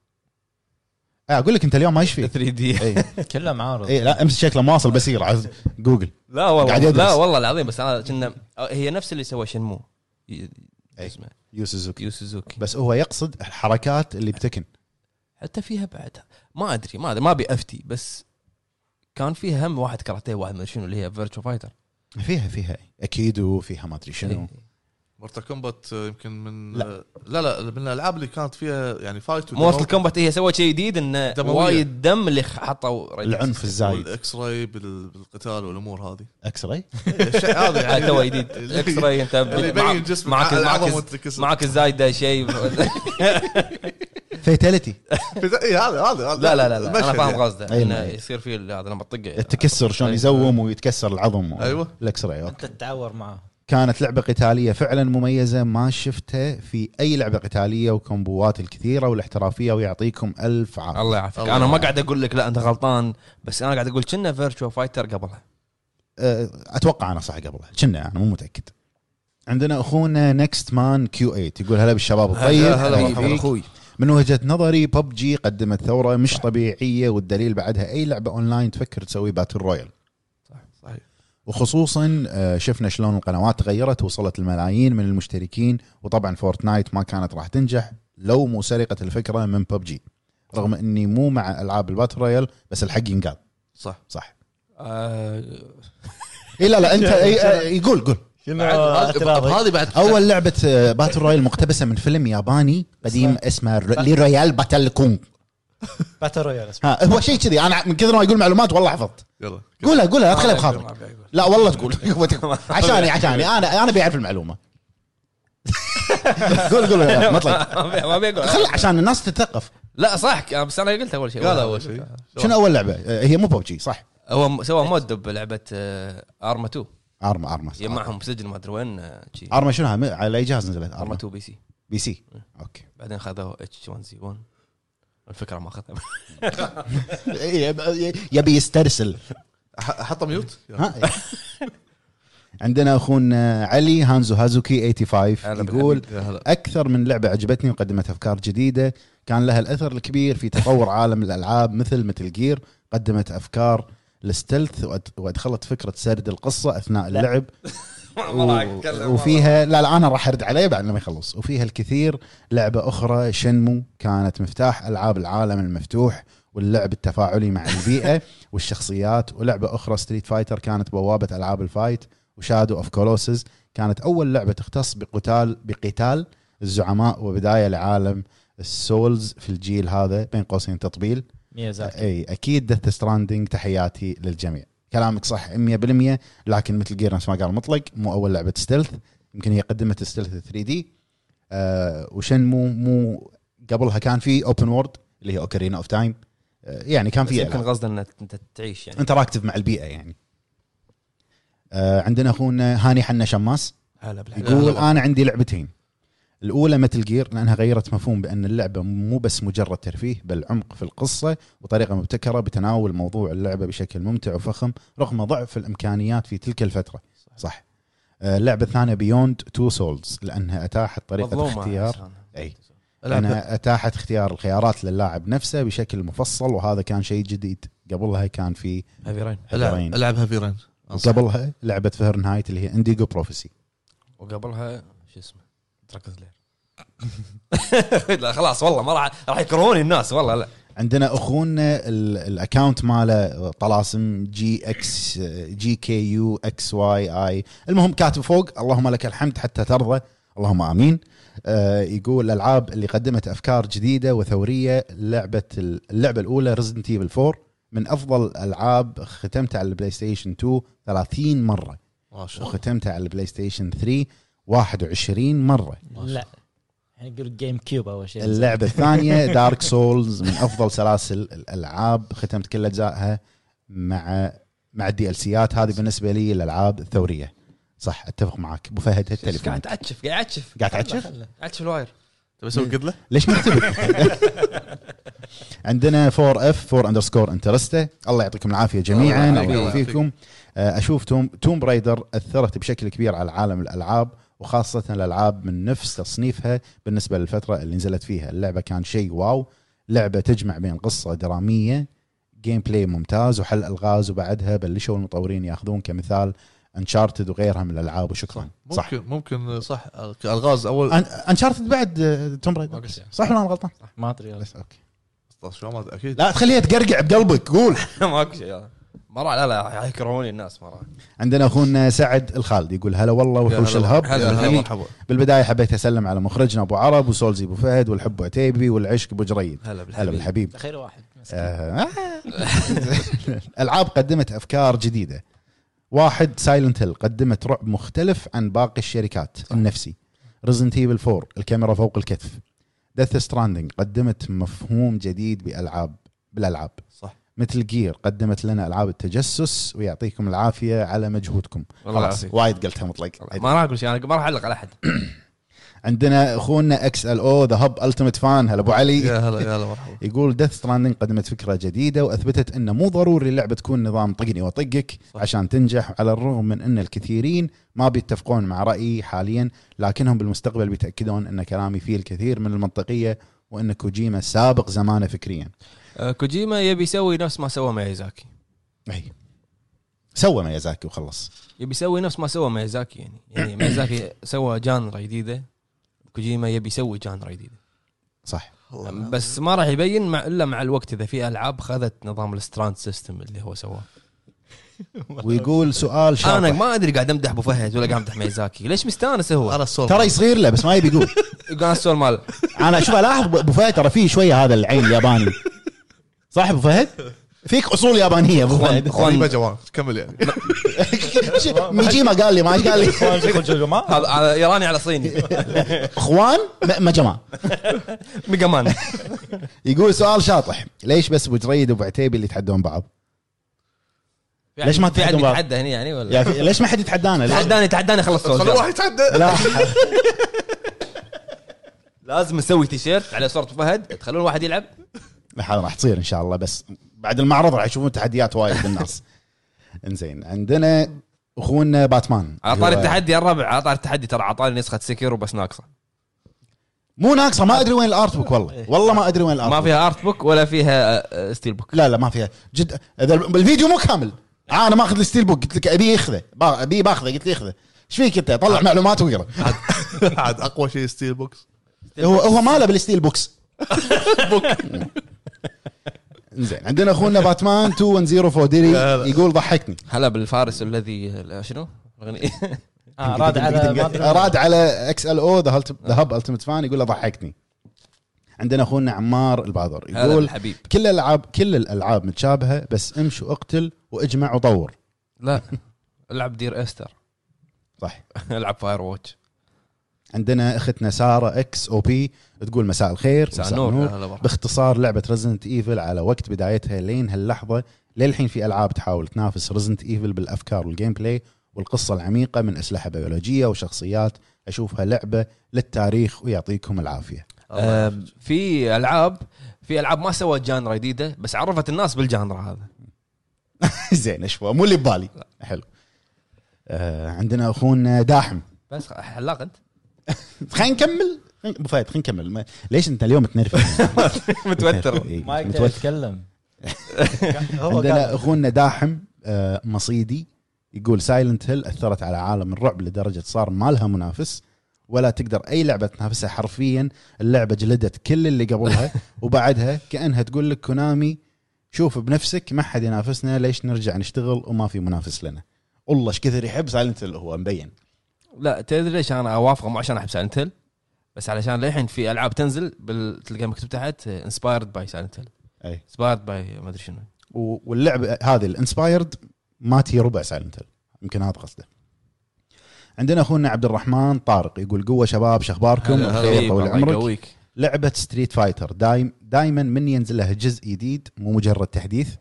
آه، أقول لك أنت اليوم ما إيش فيه؟ 3 دي. اي كله معارض. اي لا أمس شكله مواصل بسير على جوجل. لا والله قاعد يدرس. لا والله العظيم بس أنا كنا هي نفس اللي سوى شنمو أي. اسمه. يو سوزوكي. يو سوزوكي. بس هو يقصد الحركات اللي بتكن. حتى فيها بعد. ما أدري ما أدري ما أبي أفتي بس كان فيها هم واحد كاراتيه واحد ما شنو اللي هي فيرتشو فايتر فيها فيها. أكيد وفيها ما أدري شنو. مورتال كومبات آه، يمكن من لا. لا لا من الألعاب اللي كانت فيها يعني فايت مورتل كومبات هي سوت شيء جديد انه. وايد دم اللي حطوا العنف الزايد. والاكس راي بال- بالقتال والأمور هذه. إكس راي الشيء هذا آه، يعني تو جديد الاكس راي انت يبين جسمك معك العظم معك. معك الزايده شيء. فيتاليتي اي هذا هذا هذا. لا لا لا, لا. أنا فاهم يعني. قصده. إنه. يصير فيه هذا لما تطقه. التكسر شلون يزوم ويتكسر العظم. أيوة. الاكس راي أنت تتعور معاه كانت لعبة قتالية فعلا مميزة ما شفتها في أي لعبة قتالية وكومبوات الكثيرة والاحترافية ويعطيكم ألف عافية. الله يعافيك. أنا ما. قاعد أقول لك لا أنت غلطان بس أنا قاعد أقول كنا Virtua Fighter قبلها. أه، أتوقع أنا صح قبلها. كنا أنا مو متأكد. عندنا أخونا Nextman Q8 يقول هلا بالشباب. الطيب هلا هلا حبيبي. مرحبا أخوي. من وجهة نظري ببجي قدمت ثورة مش طبيعية والدليل بعدها أي لعبة اونلاين تفكر تسوي battle royale وخصوصا آه، شفنا شلون القنوات تغيرت وصلت الملايين من المشتركين. وطبعا Fortnite ما كانت راح تنجح لو مو سرقه الفكرة من ببجي رغم إني مو مع ألعاب ال battle royale بس الحق ينقال. صح. صح. آه، إي لا لا أنت يقول قول هذه- بعد أول لعبة آه، battle royale مقتبسة من فيلم ياباني قديم اسمه لي Royal Battle كونغ. Battle Royale اسمه ها هو شيء كذي. أنا من كثر ما يقول معلومات والله حفظت. يلا قولها قولها لا تخليها ما بخاطرك. لا والله تقول. عشاني عشاني. أنا أنا بيعرف المعلومة. قول قول ما ما ابي أقول خل عشان الناس تتثقف. لا صح بس أنا قلت أول شيء. قال أول شيء. شنو أول لعبة؟ آه، هي مو ببجي صح. هو سوى mod بلعبه آه، Arma 2 Arma Arma. يجمعهم سجن ما أدري وين آه،. Arma شنو؟ على أي جهاز نزلت؟ Arma. Arma 2 PC. PC. okay. بعدين خذوه اتش 1 زي 1 الفكرة ما اخذها إيه، يبي يسترسل. احطه mute. ها عندنا أخونا علي هانزو هازوكي 85 هلا يقول أكثر من لعبة عجبتني وقدمت أفكار جديدة كان لها الأثر الكبير في تطور عالم الألعاب مثل Metal Gear قدمت أفكار ال stealth وأدخلت فكرة سرد القصة أثناء اللعب. و- وفيها لا لا أنا راح أرد عليه بعد لما يخلص. وفيها الكثير لعبة أخرى Shenmue كانت مفتاح ألعاب العالم المفتوح واللعب التفاعلي مع البيئة والشخصيات. ولعبة أخرى Street Fighter كانت بوابة ألعاب ال fight. و Shadow of Colossus كانت أول لعبة تختص بقتال بقتال الزعماء وبداية لعالم ال Souls في الجيل هذا بين قوسين تطبيل. ميازاكي. أي أكيد Death Stranding تحياتي للجميع. كلامك صح 100% لكن Metal Gear نفس ما قال مطلق مو أول لعبة stealth يمكن هي قدمت stealth 3D آه و Shenmue مو قبلها كان في open world اللي هي Ocarina of Time آه يعني كان في يمكن. قصده ان أنت تعيش يعني. interactive مع البيئة يعني. آه عندنا أخونا هاني حنا شماس هلا. يقول أنا عندي لعبتين. الأولى Metal Gear لأنها غيرت مفهوم بأن اللعبة مو بس مجرد ترفيه بل عمق في القصة وطريقة مبتكرة بتناول موضوع اللعبة بشكل ممتع وفخم رغم ضعف الإمكانيات في تلك الفترة. صح. آه، اللعبة الثانية Beyond Two Souls لأنها أتاحت طريقة اختيار. أي. لانها أتاحت اختيار الخيارات للاعب نفسه بشكل مفصل وهذا كان شيء جديد. قبلها كان في Heavy Rain العب Heavy Rain قبلها لعبة فهرنهايت اللي هي Indigo Prophecy وقبلها شو اسمه؟ تركز لا خلاص والله ما راح راح يكرهوني الناس والله لا. عندنا أخونا ال- ال account ماله طلاسم G X G K U X Y E المهم كاتب فوق اللهم لك الحمد حتى ترضى. اللهم آمين. آه يقول الألعاب اللي قدمت أفكار جديدة وثورية لعبة اللعبة الأولى Resident Evil 4 من أفضل الالعاب ختمتها على ال PlayStation 2 30 مرة. ما شاء الله. وختمتها على ال PlayStation 3 21 مرة. لا. يعني يقول جيم كيوب اول شيء اللعبة الثانية دارك سولز من أفضل سلاسل الألعاب ختمت كل أجزائها مع مع الدي إل سيات. هذه بالنسبة لي الالعاب الثورية. صح أتفق معك. أبو فهد التليفون قاعد تعشف قاعد تعشف قاعد تعشف خله. تعشف الواير. تبي أسوي قدلة؟ ليش مرتبط عندنا 4 إف 4 أندرسكور انترستا. الله يعطيكم العافية جميعا الله الله يعافيك. يوفيكم آه، أشوف توم توم برايدر أثرت بشكل كبير على عالم الألعاب. وخاصة الألعاب من نفس تصنيفها بالنسبة للفترة اللي نزلت فيها. اللعبة كان شيء wow. لعبة تجمع بين قصة درامية gameplay ممتاز وحل ألغاز وبعدها بلشوا المطورين ياخذون كمثال Uncharted وغيرها من الألعاب وشكرا. صح. ممكن ممكن صح. ألغاز اول Uncharted بعد آه، Tomb ما Raider. صح ولا أنا غلطان؟ ما أدري بس okay. شو ما أكيد. لا تخليها تقرقع بقلبك قول. ماكو شيء مرة لا لا يكرهوني الناس مرة عندنا أخونا سعد الخالد يقول هلا والله وحوش هلا الهب. هلا، هلا مرحبا. بالبداية حبيت أسلم على مخرجنا أبو عرب وسولزي أبو فهد والحب عتيبي والعشق أبو جريد. هلا هلا بالحبيب. خير واحد. مسكين. آه. العاب قدمت أفكار جديدة. واحد Silent Hill قدمت رعب مختلف عن باقي الشركات النفسي. Resident Evil 4 الكاميرا فوق الكتف. Death Stranding قدمت مفهوم جديد بالالعاب بالألعاب. صح. Metal Gear قدمت لنا ألعاب التجسس ويعطيكم العافية على مجهودكم. والله خلاص. وايد قلتها مطلق. ما راح أقول شيء أنا ما راح أعلق على أحد. عندنا أخونا XLO The Hub Ultimate Fan هلا أبو علي. يا هلا يا هلا مرحبا. يقول Death Stranding قدمت فكرة جديدة وأثبتت إنه مو ضروري اللعبة تكون نظام طقني واطقك صح. عشان تنجح على الرغم من إن الكثيرين ما بيتفقون مع رأيي حاليا لكنهم بالمستقبل بيتأكدون إن كلامي فيه الكثير من المنطقية وإن كوجيما سابق زمانه فكريا. كوجيما يبي يسوي نفس ما سوى ميازاكي. اي سوى ميازاكي وخلص. يبي يسوي نفس ما سوى ميازاكي يعني. يعني ميازاكي سوى genre جديدة كوجيما يبي يسوي genre جديدة. صح. بس ما راح يبين مع إلا مع الوقت إذا في ألعاب خذت نظام ال strand system اللي هو سواه. ويقول سؤال أنا شاطح ما أدري قاعد أمدح أبو فهد ولا قاعد أمدح ميازاكي. ليش مستانس هو؟ أنا ترى يصغير له بس ما يبي يقول. يقول أنا السؤال مال. أنا شوف ألاحظ أبو فهد ترى فيه شوية هذا العين الياباني. صح ابو فهد؟ فيك أصول يابانية أبو فهد. غريبه جوان كمل يعني. ميجيما قال لي ما قال لي. هذا هذا إيراني على صيني. إخوان م- ما جماعة. ميجا مان يقول سؤال شاطح. ليش بس أبو جريد وأبو عتيبي اللي يتحدون بعض؟ ليش ما في حد؟ يتحدى هنا يعني ولا؟ أخي ليش ما حد يتحدانا؟ تحداني تحداني خلص خلوا واحد يتحدى. لا. لازم نسوي تيشيرت على صورة فهد تخلون واحد يلعب. راح تصير إن شاء الله بس بعد المعرض راح يشوفون تحديات وايد بالناس. إنزين عندنا أخونا باتمان. على طاري هو- التحدي يا الربع على طاري التحدي ترى عطاني نسخة Sekiro بس ناقصة. مو ناقصة ما أدري وين ال art book والله. والله ما أدري وين ال art ما book. فيها art book ولا فيها آه، steel book. لا لا ما فيها. جد إذا الفيديو مو كامل. آه أنا ماخذ الستيل بوك قلت لك أبي ياخذه. با- أبي باخذه قلت لي اخذه إيش فيك أنت؟ طلع معلومات واقرا عاد أقوى شيء ستيل بوكس. هو هو ماله بالستيل بوكس. زين عندنا أخونا باتمان 2104 ديري. يقول ضحكني. هلا بالفارس الذي شنو؟ الاغنيه آه، راد على. راد على إكس إل أو ذا هب التيمت فان يقول له ضحكني. عندنا أخونا عمار البادر يقول الحبيب. كل الالعاب كل الألعاب متشابهة بس امش واقتل واجمع وطور. لا العب Dear Esther. صح. العب Firewatch عندنا أختنا سارة XOB تقول مساء الخير مساء النور. هلا مرحبا. باختصار لعبة Resident Evil على وقت بدايتها لين هاللحظة. للحين في ألعاب تحاول تنافس Resident Evil بالأفكار وال gameplay والقصة العميقة من أسلحة بيولوجية وشخصيات. أشوفها لعبة للتاريخ ويعطيكم العافية. آم، في ألعاب في ألعاب ما سوت جانرا جديدة بس عرفت الناس بالجانرا هذا. زين اشوى مو اللي ببالي. حلو. آه عندنا أخونا داحم. بس حلاق أنت؟ خلينا نكمل. أبو فهد خلينا نكمل. ما- ليش أنت اليوم تنرفز؟ متوتر. إيه، ما يقدر متوتر. يتكلم. هو عندنا أخونا داحم آه، مصيدي يقول Silent Hill أثرت على عالم الرعب لدرجة صار ما لها منافس ولا تقدر أي لعبة تنافسها حرفيا. اللعبة جلدت كل اللي قبلها وبعدها كأنها تقول لك كونامي شوف بنفسك ما حد ينافسنا ليش نرجع نشتغل وما في منافس لنا؟ والله إيش كثر يحب Silent Hill هو مبين. لا تدري ليش أنا اوافقه مو عشان أحب Silent Hill بس علشان للحين في ألعاب تنزل بال... تلقى مكتوب تحت inspired by Silent Hill أي. inspired by ما أدري شنو. و- واللعبة هذه ال inspired ما تي ربع Silent Hill يمكن هذا قصده. عندنا أخونا عبد الرحمن طارق يقول قوة شباب شخباركم. بخير طول عمرك. لعبة Street Fighter دايم دائما من ينزل لها جزء جديد مو مجرد تحديث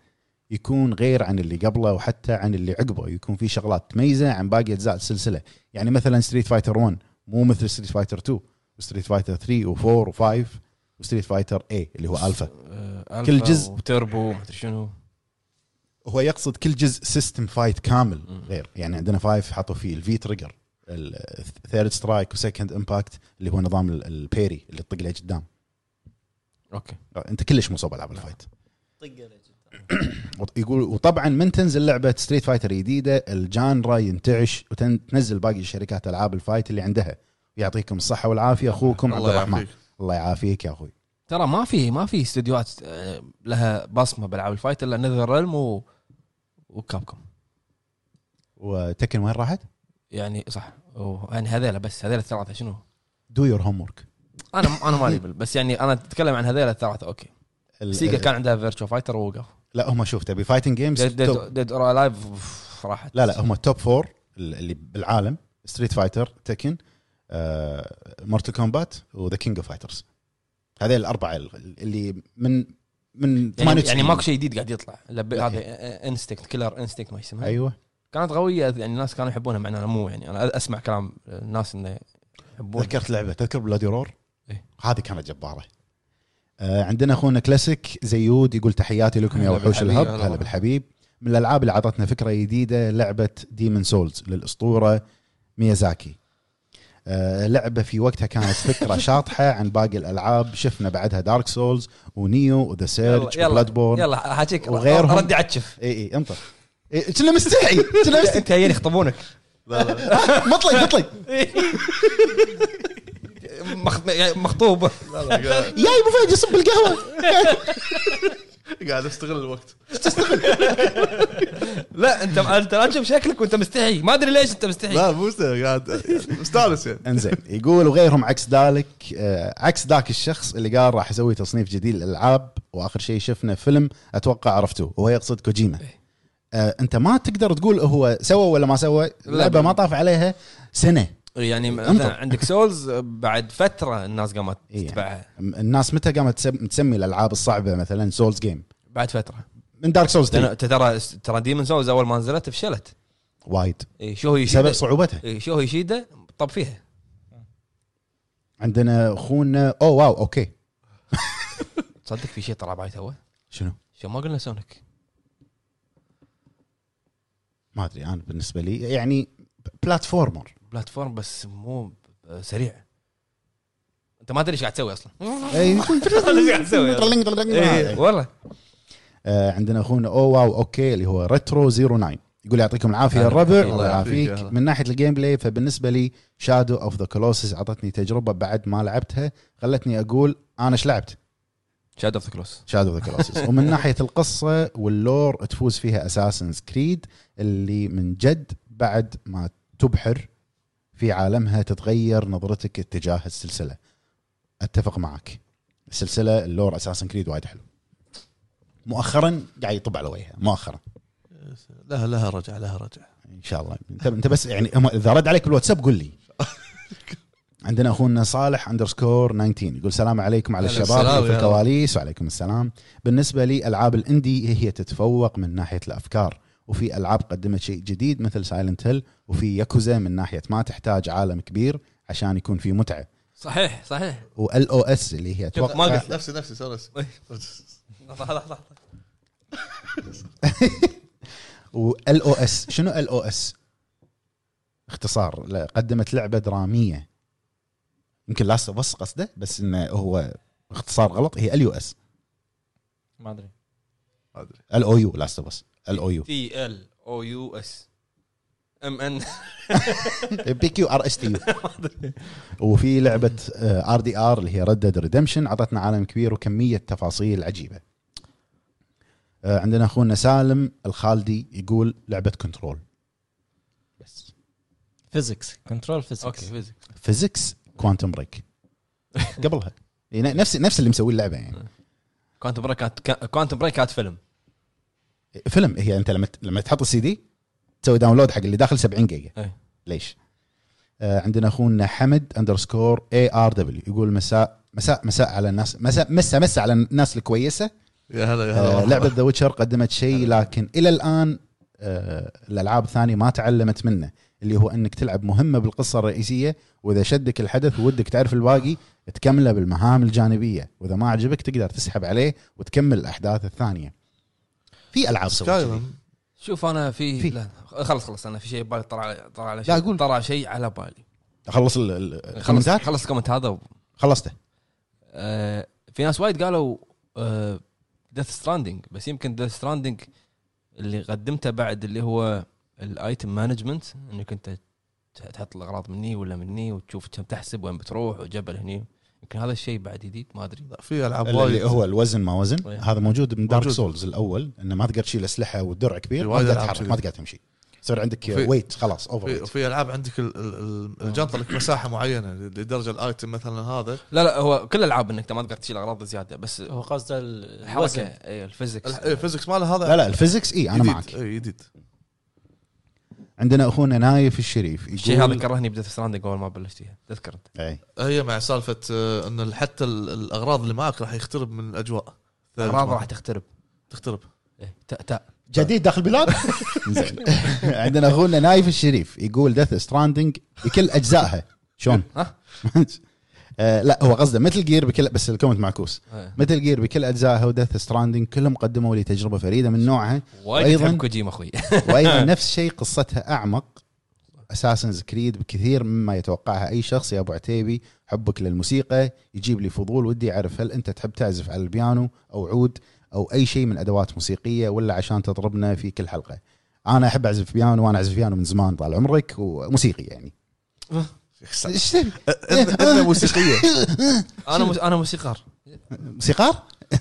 يكون غير عن اللي قبله وحتى عن اللي عقبه. يكون في شغلات تميزه عن باقي أجزاء السلسلة. يعني مثلا Street Fighter 1 مو مثل Street Fighter 2 و Street Fighter 3 و4 و5 و Street Fighter اي اللي هو الفا آه، كل جزء. وتربو ما أدري شنو. هو يقصد كل جزء system fight كامل. غير. يعني عندنا five حطوا فيه ال V-Trigger ال Third Strike و Second Impact اللي هو نظام ال- ال parry اللي تطق له قدام. أوكي. أنت كلش مو صوب ألعاب ال fight وط- يقول وطبعا من تنزل لعبة Street Fighter جديدة ال genre ينتعش وتنزل باقي شركات ألعاب ال fight اللي عندها. يعطيكم الصحة والعافية أخوكم عبد الله الرحمن. يعافيك. الله يعافيك يا أخوي. ترى ما في ما في استديوهات آه، لها بصمة بالعاب ال fight إلا NetherRealm و و Capcom و Tekken وين راحت؟ يعني صح. يعني هذيلا بس هذيلا الثلاثة شنو؟ do your homework أنا أنا مالي بس يعني أنا أتكلم عن هذيلا الثلاثة أوكي. Sega كان عندها Virtua Fighter ووقف. لا هم شوف تبي fighting games Dead or Alive راحت. لا لا هم ال top four اللي بالعالم Street Fighter Tekken Mortal Kombat و The King of Fighters هذول الأربعة اللي من من يعني, 98 يعني ماكو شيء جديد قاعد يطلع. هذا Instinct Killer Instinct ما يسمها أيوه. كانت قوية يعني الناس كانوا يحبونها مع مو يعني أنا أسمع كلام الناس إنه يحبون ذكرت لعبة تذكر Bloody Roar إيه. هذه كانت جبارة. آه عندنا أخونا كلاسيك زيود يقول تحياتي لكم يا وحوش ال Hub. هلا. بالحبيب. من الألعاب اللي أعطتنا فكرة جديدة لعبة Demon's Souls للأسطورة ميازاكي. لعبة في وقتها كانت فكرة شاطحة عن باقي الألعاب. شفنا بعدها Dark Souls و Nioh و The Surge و Bloodborne يلا حاجيك وغيرهم. ردي عتشف إي إي انطر. كنا مستحي كنا مستحي. انت يخطبونك. لا لا. مطلق مطلق. يعني مخطوب. لا لا قاعد- يا أبو فهد يصب القهوه قاعد استغل الوقت. لا انت أنت تشوف شكلك وأنت مستحي. ما أدري ليش أنت مستحي. لا مو مستاهل، قاعد مستانس يعني. انزين يقول وغيرهم عكس ذلك آه، عكس ذاك الشخص اللي قال راح أسوي تصنيف جديد للألعاب وآخر شيء شفنا فيلم أتوقع عرفتوه وهو يقصد كوجيما. آه، أنت ما تقدر تقول هو سوى ولا ما سوى اللعبه ما طاف عليها سنة. يعني. مثلا عندك سولز بعد فترة الناس قامت إيه. تتبعها. م- الناس متى قامت تسم- تسمي الألعاب الصعبة مثلا Souls game بعد فترة. من Dark Souls ترى ترى Demon's Souls أول ما نزلت فشلت. وايد. إيه شو هي بسبب صعوبتها. إيه شو هيشيدا طب فيها. عندنا أخونا Oh wow okay. تصدق في شيء طلع باي توه شنو؟ شو ما قلنا Sonic. ما أدري أنا بالنسبة لي يعني platformer platform بس مو سريع. انت ما تدري إيش قاعد تسوي أصلا. اي إيش قاعد تسوي إيه، والله. آه، عندنا أخونا Oh wow okay اللي هو Retro 09 يقول يعطيكم العافية الربع. الله يعافيك،. من ناحية ال gameplay فبالنسبة لي Shadow of the Colossus اعطتني تجربة بعد ما لعبتها. خلتني أقول أنا إيش لعبت؟ Shadow of the Colossus Shadow of the Colossus ومن ناحية القصة وال lore تفوز فيها Assassin's Creed اللي من جد بعد ما تبحر في عالمها تتغير نظرتك اتجاه السلسلة. أتفق معك. السلسلة ال lore Assassin's Creed وايد حلو. مؤخرا قاعد يطب على وجهها مؤخرا. لها لها رجع لها رجع. إن شاء الله. انت أنت بس يعني إذا رد عليك بالواتساب قول لي. عندنا أخونا صالح underscore 19 يقول السلام عليكم على الشباب في الكواليس. وعليكم السلام. بالنسبة لي العاب ال indie هي تتفوق من ناحية الأفكار. وفي ألعاب قدمت شيء جديد مثل سايلنت هيل وفي ياكوزا من ناحية ما تحتاج عالم كبير عشان يكون في متعة. صحيح صحيح. وال أو اس اللي هي ما أتوقع قلت. نفسي نفسي سوري لحظة لحظة وال أو اس شنو ال أو اس اختصار لا، قدمت لعبة درامية. يمكن لاست بس قصده بس إنه هو اختصار غلط هي ال يو اس ما أدري. ما ادري L O U Last بس L O U T L O U S M N P Q R S T U وفي لعبة R D R اللي هي Red Dead Redemption أعطتنا عالم كبير وكمية تفاصيل عجيبة. آه، عندنا أخونا سالم الخالدي يقول لعبة Control بس physics Control physics okay physics physics Quantum Break قبلها. يعني نفس نفس اللي مسوي اللعبة يعني. Quantum Break كانت Quantum Break كانت فيلم. فيلم هي أنت لما لما تحط السي دي تسوي download حق اللي داخل 70 جيجا. إيه. ليش؟ آه عندنا أخونا حمد underscore A R W يقول مساء مساء مساء على الناس مساء مسا مسا على الناس الكويسة. يا هلا يا آه هلا لعبة The Witcher قدمت شيء لكن إلى الآن آه الألعاب الثانية ما تعلمت منه اللي هو إنك تلعب مهمة بالقصة الرئيسية وإذا شدك الحدث ودك تعرف الباقي تكمله بالمهام الجانبية. وإذا ما عجبك تقدر تسحب عليه وتكمل الأحداث الثانية. في ألعاب. Skyrim. شوف أنا في, في. لا خلص خلص. أنا في شيء ببالي طلع طلع على شيء. قول. طلع شيء على بالي. أخلص ال- ال- خلص الكومنتات؟ خلص ال comment هذا و... خلصته. آه في ناس وايد قالوا Death Stranding بس يمكن Death Stranding اللي قدمته بعد اللي هو ال item management إنك أنت تحط الأغراض مني ولا مني وتشوف كم تحسب وين بتروح وجبل هني. يمكن هذا الشيء بعد جديد ما أدري لا في ألعاب اللي هو الوزن ما وزن إيه. هذا موجود من Dark. Souls الأول إنه ما تقدر تشيل أسلحة والدرع كبير ما تقدر تتحرك كذي. ما تقدر تمشي. يصير عندك weight خلاص over في, weight في ألعاب عندك ال- ال- ال- الجنطة لك مساحة معينة لدرجة ال item مثلا هذا. لا لا هو كل الألعاب إنك ما تقدر تشيل أغراض زيادة بس هو قصده ال- الحركه اي ال physics ال physics ماله هذا؟ لا لا ال physics اي أنا جديد. معك. اي جديد. عندنا أخونا نايف الشريف يقول الشيء هذا كرهني ب Death Stranding أول ما بلشت فيها تذكر انت أي. هي مع سالفة آه، إن حتى ال- الأغراض اللي معك راح يخترب من الأجواء. الأغراض راح تخترب. تخترب. إيه، تاء تاء جديد داخل البلاد؟ زين. عندنا أخونا نايف الشريف يقول Death Stranding بكل أجزائها. شلون؟ آه لا هو قصده Metal Gear بكل بس ال comment معكوس. Metal Gear بكل أجزائها و Death Stranding كلهم قدموا لي تجربة فريدة من نوعها. تحب كوجيما أخوي. وأيضا نفس الشيء قصتها أعمق. Assassin's Creed بكثير مما يتوقعها أي شخص. يا أبو عتيبي حبك للموسيقى يجيب لي فضول. ودي أعرف هل أنت تحب تعزف على البيانو أو عود أو أي شيء من أدوات موسيقية ولا عشان تضربنا في كل حلقة؟ أنا أحب أعزف بيانو وأنا أعزف بيانو من زمان طال عمرك وموسيقي يعني. تبي؟ اذن موسيقية. أنا. أنا موسيقار. موسيقار؟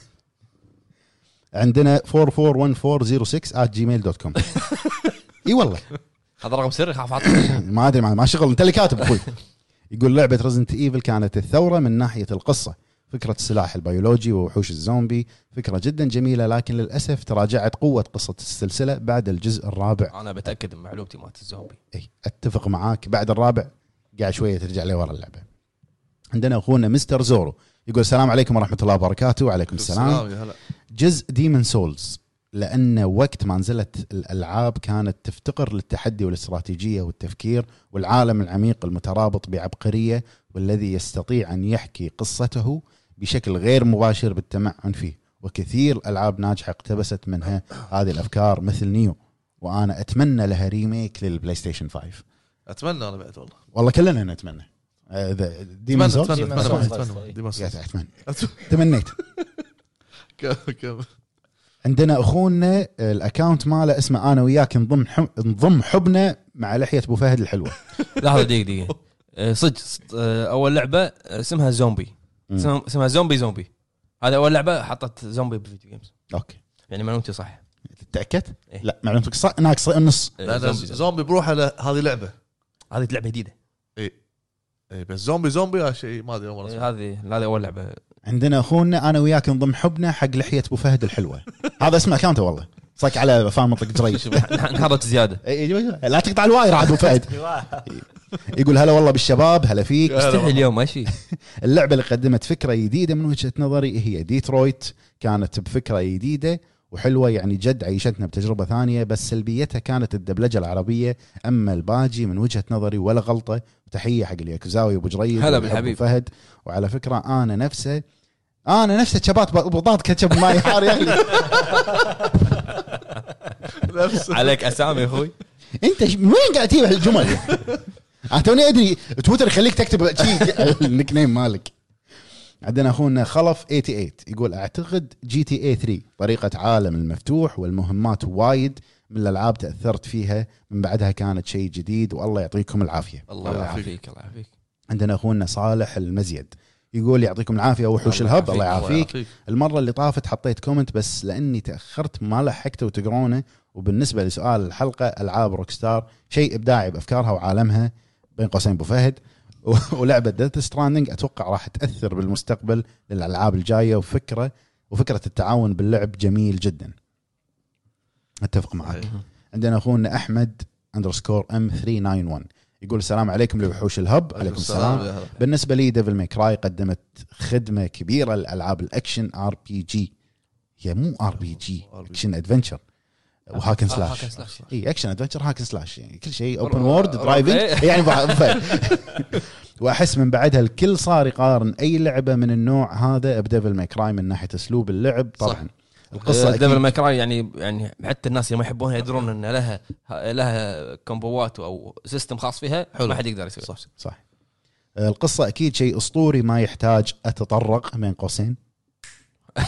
عندنا 441406 Gmail dot com إي والله. هذا رقم سري خاف ما أدري ما ما شغل. أنت اللي كاتب أخوي. يقول لعبة Resident Evil كانت الثورة من ناحية القصة. فكرة السلاح البيولوجي ووحوش الزومبي. فكرة جدا جميلة لكن للأسف تراجعت قوة قصة السلسلة بعد الجزء الرابع. أنا بتأكد من معلومتي مالت الزومبي. إي أتفق معاك. بعد الرابع قاعد شوية ترجع لي ورا اللعبة. عندنا أخونا مستر زورو يقول السلام عليكم ورحمة الله وبركاته. وعليكم السلام. هلا. جزء ديمن سولز لأن وقت ما نزلت الألعاب كانت تفتقر للتحدي والاستراتيجية والتفكير والعالم العميق المترابط بعبقرية والذي يستطيع أن يحكي قصته بشكل غير مباشر بالتمعن فيه. وكثير ألعاب ناجحة اقتبست منها هذه الأفكار مثل Nioh وأنا أتمنى لها remake لل PlayStation 5 أتمنى أنا بعد والله. والله كلنا نتمنى. Demon's اتمنى Souls اتمنى أتمنى. Demon's يا Souls. أتمنى. تمنيت. عندنا أخونا ال account ماله اسمه أنا وياك نضم نضم حبنا مع لحية أبو فهد الحلوة. لحظة دقيقة دقيقة. آه، صدق آه، أول لعبة آه، اسمها زومبي. اسمها زومبي زومبي. هذا أول لعبة حطت زومبي بال video games okay. يعني معلومتي صح تاكدت؟ إيه. لا معلومتك صح؟ ناقصة النص آه، لأن زومبي زومبي. زومبي بروحه هذه لعبه هذه لعبة جديدة. اي بس زومبي زومبي هذا شيء ما أدري اول آه، هذه هذه أول لعبة. عندنا أخونا أنا وياك نضم حبنا حق لحية أبو فهد الحلوة. هذا اسمه اكونته والله. صك على فان منطق جريش انحرت زيادة. إي- إي- لا تقطع ال wire عاد أبو فهد. يقول هلا والله بالشباب هلا فيك. استحي اليوم ماشي اللعبة اللي قدمت فكرة جديدة من وجهة نظري هي ديترويت. كانت بفكرة جديدة. وحلوة يعني جد عيشتنا بتجربة ثانية بس سلبيتها كانت الدبلجة العربية. أما الباجي من وجهة نظري ولا غلطة. تحيه حق الياكوزاوي ابو جريد هلا بالحبيب. فهد. وعلى فكرة أنا نفسه أنا نفسه شبات بطاط كاتشب ماي حار يا أخي نفس عليك أسامي يا أخوي. أنت من وين قاعد تجيب هالجمل؟ أنا توني أدري تويتر يخليك تكتب شيء ال nickname مالك. عندنا أخونا خلف 88 يقول أعتقد GTA 3 طريقة عالم المفتوح والمهمات وايد من الألعاب تأثرت فيها من بعدها كانت شيء جديد والله يعطيكم العافية. الله يعافيك. الله يعافيك. عندنا أخونا صالح المزيد يقول يعطيكم العافية وحوش الله ال Hub الله يعافيك. يعافيك. المرة اللي طافت حطيت كومنت بس لأني تأخرت ما لحقته وتقرونه وبالنسبة لسؤال الحلقة ألعاب Rockstar شيء إبداعي بأفكارها وعالمها بين قوسين أبو فهد. ولعبة Death Stranding أتوقع راح تأثر بالمستقبل للألعاب الجاية وفكرة وفكرة التعاون باللعب جميل جدا. أتفق معك. صحيح. عندنا أخونا أحمد underscore M 391 يقول السلام عليكم لوحوش ال Hub. عليكم السلام. بالنسبة لي Devil May Cry قدمت خدمة كبيرة لألعاب ال action RPG هي مو RPG action adventure و hack and آه، slash. إي action adventure hack and slash يعني كل شيء open world driving. يعني وأحس من بعدها الكل صار يقارن أي لعبة من النوع هذا ب Devil May Cry من ناحية أسلوب اللعب. طبعا. القصة Devil أكيد. May Cry يعني يعني حتى الناس اللي ما يحبونها يدرون إن لها لها كومبوات أو system خاص فيها حلو. ما حد يقدر يسوي صح. صح. القصة أكيد شيء أسطوري ما يحتاج أتطرق بين قوسين.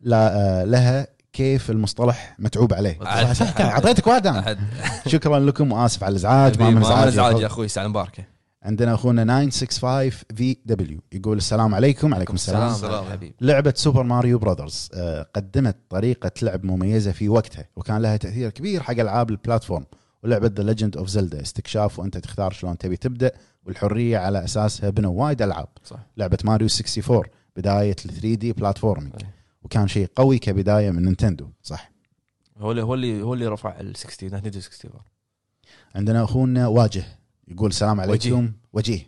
لا آه، لها كيف المصطلح متعوب عليه. صح، أعطيتك أنا. أحد شكرا لكم وآسف على الإزعاج ما من إزعاج يا أخوي ساعه مباركه عندنا أخونا 965 VW يقول السلام عليكم عليكم السلام السلام. حبيبي لعبة Super Mario Brothers آه، قدمت طريقة لعب مميزة في وقتها وكان لها تأثير كبير حق ألعاب ال platform ولعبة The Legend of Zelda استكشاف وأنت تختار شلون تبي تبدأ والحرية على أساسها بنوا وايد ألعاب صح لعبة ماريو 64 بداية ال 3D platforming. وكان شيء قوي كبداية من Nintendo صح؟ هو اللي هو اللي هو اللي رفع ال 60 Nintendo 64 عندنا أخونا واجه يقول السلام عليكم. وجيه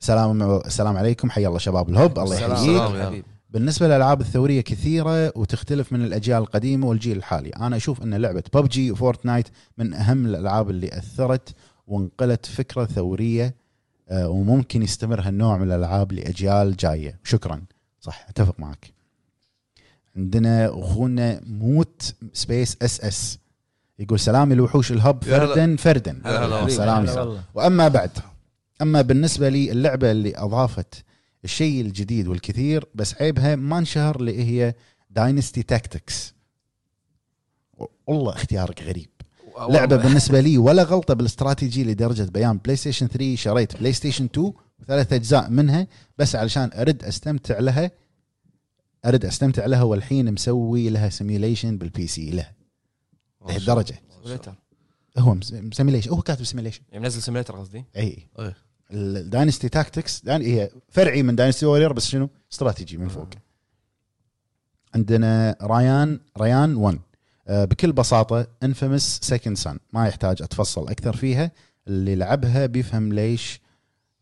سلام السلام عليكم حيا الله شباب الهب الله. يحييك. بالنسبة للألعاب الثورية كثيرة وتختلف من الأجيال القديمة والجيل الحالي أنا أشوف إن لعبة PUBG و Fortnite من أهم الألعاب اللي أثرت وانقلت فكرة ثورية آه، وممكن يستمر هالنوع من الألعاب لأجيال جاية. شكرا. صح أتفق معك. عندنا اخونا موت Space SS يقول سلام الوحوش الهب. فردا فردا يا هلا حبيبي. سلام هلا يا والله. وأما بعد أما بالنسبة لي اللعبة اللي أضافت الشيء الجديد والكثير بس عيبها ما انشهر اللي هي Dynasty Tactics والله اختيارك غريب لعبة بالنسبة لي ولا غلطة بالاستراتيجي لدرجة بأيام PlayStation 3 شريت PlayStation 2 وثلاث أجزاء منها بس علشان أرد أستمتع لها ارد أستمتع لها والحين مسوي لها simulation بال PC له لهالدرجه هو simulation هو كاتب simulation يعني منزل simulator قصدي؟ إي. إيه. ال Dynasty Tactics هي فرعي من Dynasty Warrior بس شنو؟ استراتيجي من فوق. عندنا ريان ريان 1 آه، بكل بساطة Infamous Second Son ما يحتاج أتفصل أكثر فيها. اللي لعبها بيفهم ليش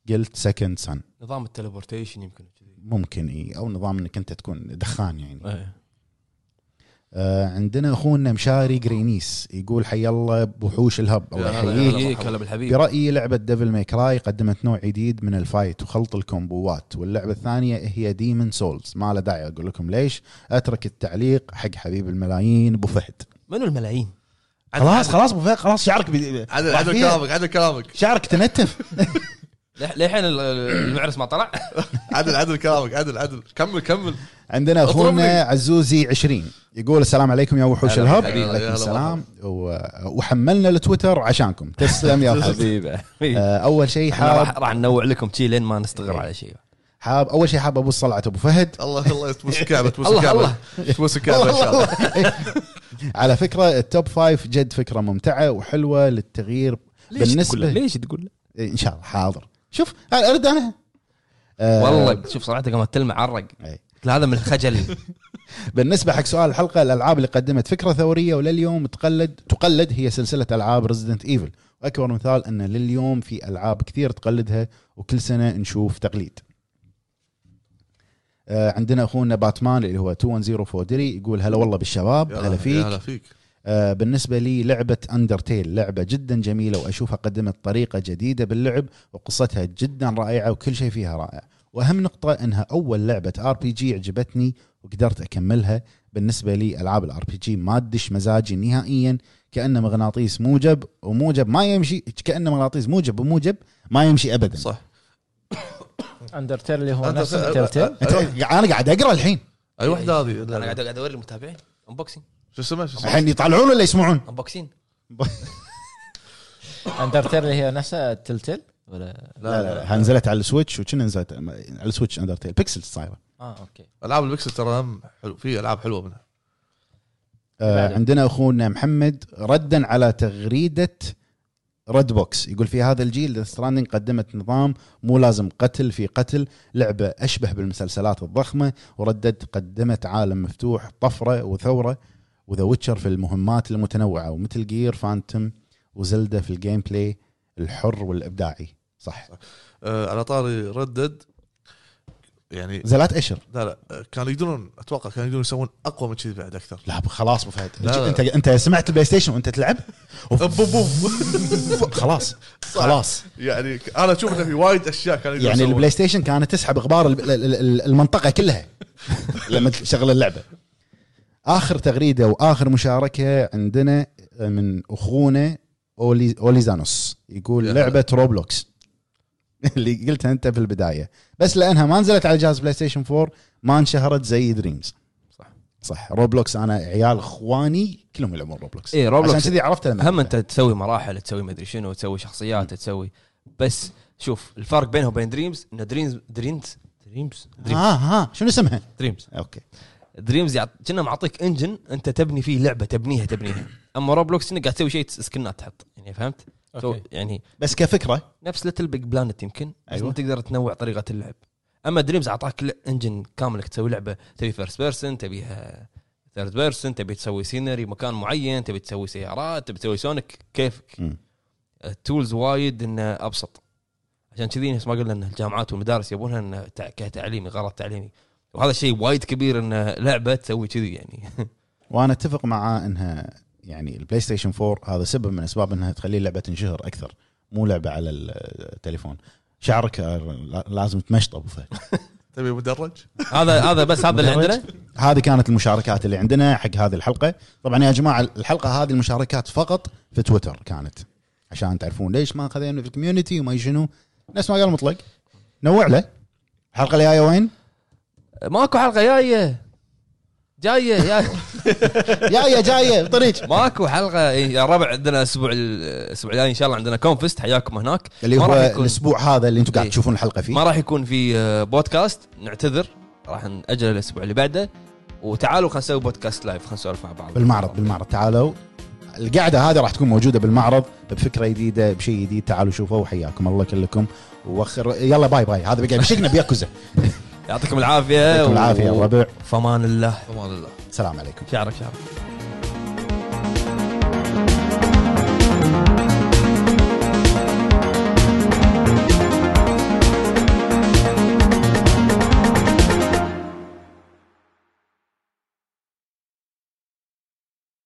قلت Second Son نظام ال teleportation يمكن ممكن إي أو نظام إنك أنت تكون دخان يعني إيه. آه عندنا أخونا مشاري جرينيس يقول حي الله بوحوش الهب الله يحييك هلا. يحييك هلا بالحبيب برأيي لعبة Devil May Cry قدمت نوع جديد من ال fight وخلط الكومبوات واللعبة الثانية هي Demon's Souls ما له داعي أقول لكم ليش أترك التعليق حق حبيب الملايين أبو فهد منو الملايين؟ خلاص خلاص أبو فهد خلاص شعرك. عدل. كلامك عدل كلامك شعرك تنتف للحين ال- ال- المعرس ما طلع. عدل عدل كلامك عدل عدل. كمل كمل. عندنا. أخونا عزوزي 20 يقول السلام عليكم يا وحوش الهب. عليكم السلام. وحملنا التويتر عشانكم. تسلم يا حبيبي آه، أول شيء حاب راح ننوع لكم شي لين ما نستغر على شيء. حاب أول شيء حاب أبوس صلعة أبو فهد. الله الله تبوس الكعبة تبوس الكعبة. تبوس الكعبة إن شاء الله. على فكرة ال top five جد فكرة ممتعة وحلوة للتغيير. ليش بالنسبة- تقول له؟ ليش تقول إن شاء الله حاضر. شوف أرد أنا. آه، والله شوف صراحة قامت تلمع عرق أي. قلت له هذا من الخجل. بالنسبة حق سؤال الحلقة الألعاب اللي قدمت فكرة ثورية ولليوم تقلد تقلد هي سلسلة ألعاب Resident Evil وأكبر مثال أن لليوم في ألعاب كثير تقلدها وكل سنة نشوف تقليد. آه، عندنا أخونا باتمان اللي هو 2104 دري يقول هلا والله بالشباب هلا فيك. هلا فيك. بالنسبة لي لعبة Undertale لعبة جدا جميلة وأشوفها قدمت طريقة جديدة باللعب وقصتها جدا رائعة وكل شيء فيها رائع. وأهم نقطة أنها أول لعبة RPG عجبتني وقدرت أكملها. بالنسبة لي ألعاب ال RPG ما تدش مزاجي نهائيا كأنه مغناطيس موجب وموجب ما يمشي كأنه مغناطيس موجب وموجب ما يمشي أبدا. صح. Undertale اللي هو نفس أنت- أنا قاعد أقرأ الحين. أي واحدة هذه؟ لا. قاعد قاعد اوري المتابعين. unboxing شو اسمه؟ شو اسمه؟ الحين يطلعون ولا يسمعون؟ unboxing Undertale اللي هي نفسها تلتل ولا لا لا لا نزلت على ال Switch وكنا نزلت على ال Switch Undertale pixel صايرة. آه أوكي. ألعاب البكسل ترى هم حلو في ألعاب حلوة منها. آه. عندنا أخونا محمد ردا على تغريدة Red Box يقول في هذا الجيل Stranding قدمت نظام مو لازم قتل في قتل. لعبة أشبه بالمسلسلات الضخمة و Red Dead قدمت عالم مفتوح طفرة وثورة. و The Witcher في المهمات المتنوعة و Metal Gear Phantom و Zelda في ال gameplay الحر والإبداعي. صح. آه على طاري Red Dead يعني زلات اشر لا لا آه، كانوا يقدرون أتوقع كانوا يقدرون يسوون أقوى من كذي بعد أكثر. لا خلاص أبو فهد. أنت أنت سمعت ال PlayStation وأنت تلعب؟ خلاص. خلاص. يعني أنا أشوف إنه في وايد أشياء كانوا يعني. ال Play Station كانت تسحب ال- المنطقة كلها لما تشغل اللعبة. آخر تغريدة وآخر مشاركة عندنا من أخونا أولي أوليزانوس. يقول لعبة Roblox. اللي قلتها أنت في البداية. بس لأنها ما نزلت على جهاز PlayStation 4 ما انشهرت زي Dreams صح. Roblox أنا عيال إخواني كلهم يلعبون Roblox. اي Roblox عشان كذي عرفت لما هم أنت تسوي مراحل تسوي مدري شنو تسوي شخصيات تسوي. بس شوف الفرق بينها وبين Dreams إن Dreams Dreams Dreams Dreams ها ها شنو اسمها؟ Dreams أوكي. Dreams يعط... كنا معطيك engine أنت تبني فيه لعبة تبنيها تبنيها. أما Roblox انك قاعد تسوي شيء سكنات تحط يعني فهمت؟ تو- أوكي. يعني بس كفكرة. نفس LittleBigPlanet يمكن بس أيوة. أيوة. تقدر تنوع طريقة اللعب. أما Dreams أعطاك engine كامل إنك تسوي لعبة. تبي first person تبيها third person تبي تسوي scenery مكان معين تبي تسوي سيارات تبي تسوي سونيك كيفك. ال tools وايد إنه أبسط. عشان كذي نفس ما قلنا إن الجامعات والمدارس يبونها إنه تع- كتعليمي غرض تعليمي. وهذا شيء وايد كبير إن لعبة تسوي كذي يعني. وأنا أتفق معاه إنها يعني البلاي ستيشن 4 هذا سبب من أسباب إنها تخلي اللعبه تنشهر أكثر مو لعبة على التليفون. شعرك لا- لازم تمشط أبو فهد. تبي مدرج؟ هذا هذا بس هذا اللي عندنا؟ هذه كانت المشاركات اللي عندنا حق هذه الحلقة. طبعا يا جماعة الحلقة هذه المشاركات فقط في تويتر كانت. عشان تعرفون ليش ما خذينا في ال community وما شنو. نفس ما قال مطلق. نوع له. الحلقة الجاية وين؟ ماكو حلقة جاية. جاية جاية جاية جاية طريق. ماكو حلقة. يا ربع عندنا الأسبوع الأسبوع الجاي إن شاء الله عندنا كون فيست حياكم هناك. اللي هو يكون- الأسبوع هذا اللي أنتم قاعد. تشوفون الحلقة فيه. ما راح يكون في آه، بودكاست. نعتذر. راح نأجل الأسبوع اللي بعده. وتعالوا خلينا نسوي بودكاست live خلينا نسولف مع بعض. بالمعرض بالمعرض. تعالوا. القعدة هذه راح تكون موجودة بالمعرض بفكرة جديدة بشيء جديد. تعالوا شوفوا. وحياكم الله كلكم. وخر يلا باي باي. هذا بقى بشكنا بياكوزا. يعطيكم العافية يعطيكم العافية و- الربع فمان الله. أمان الله. السلام عليكم. شعرك شعرك.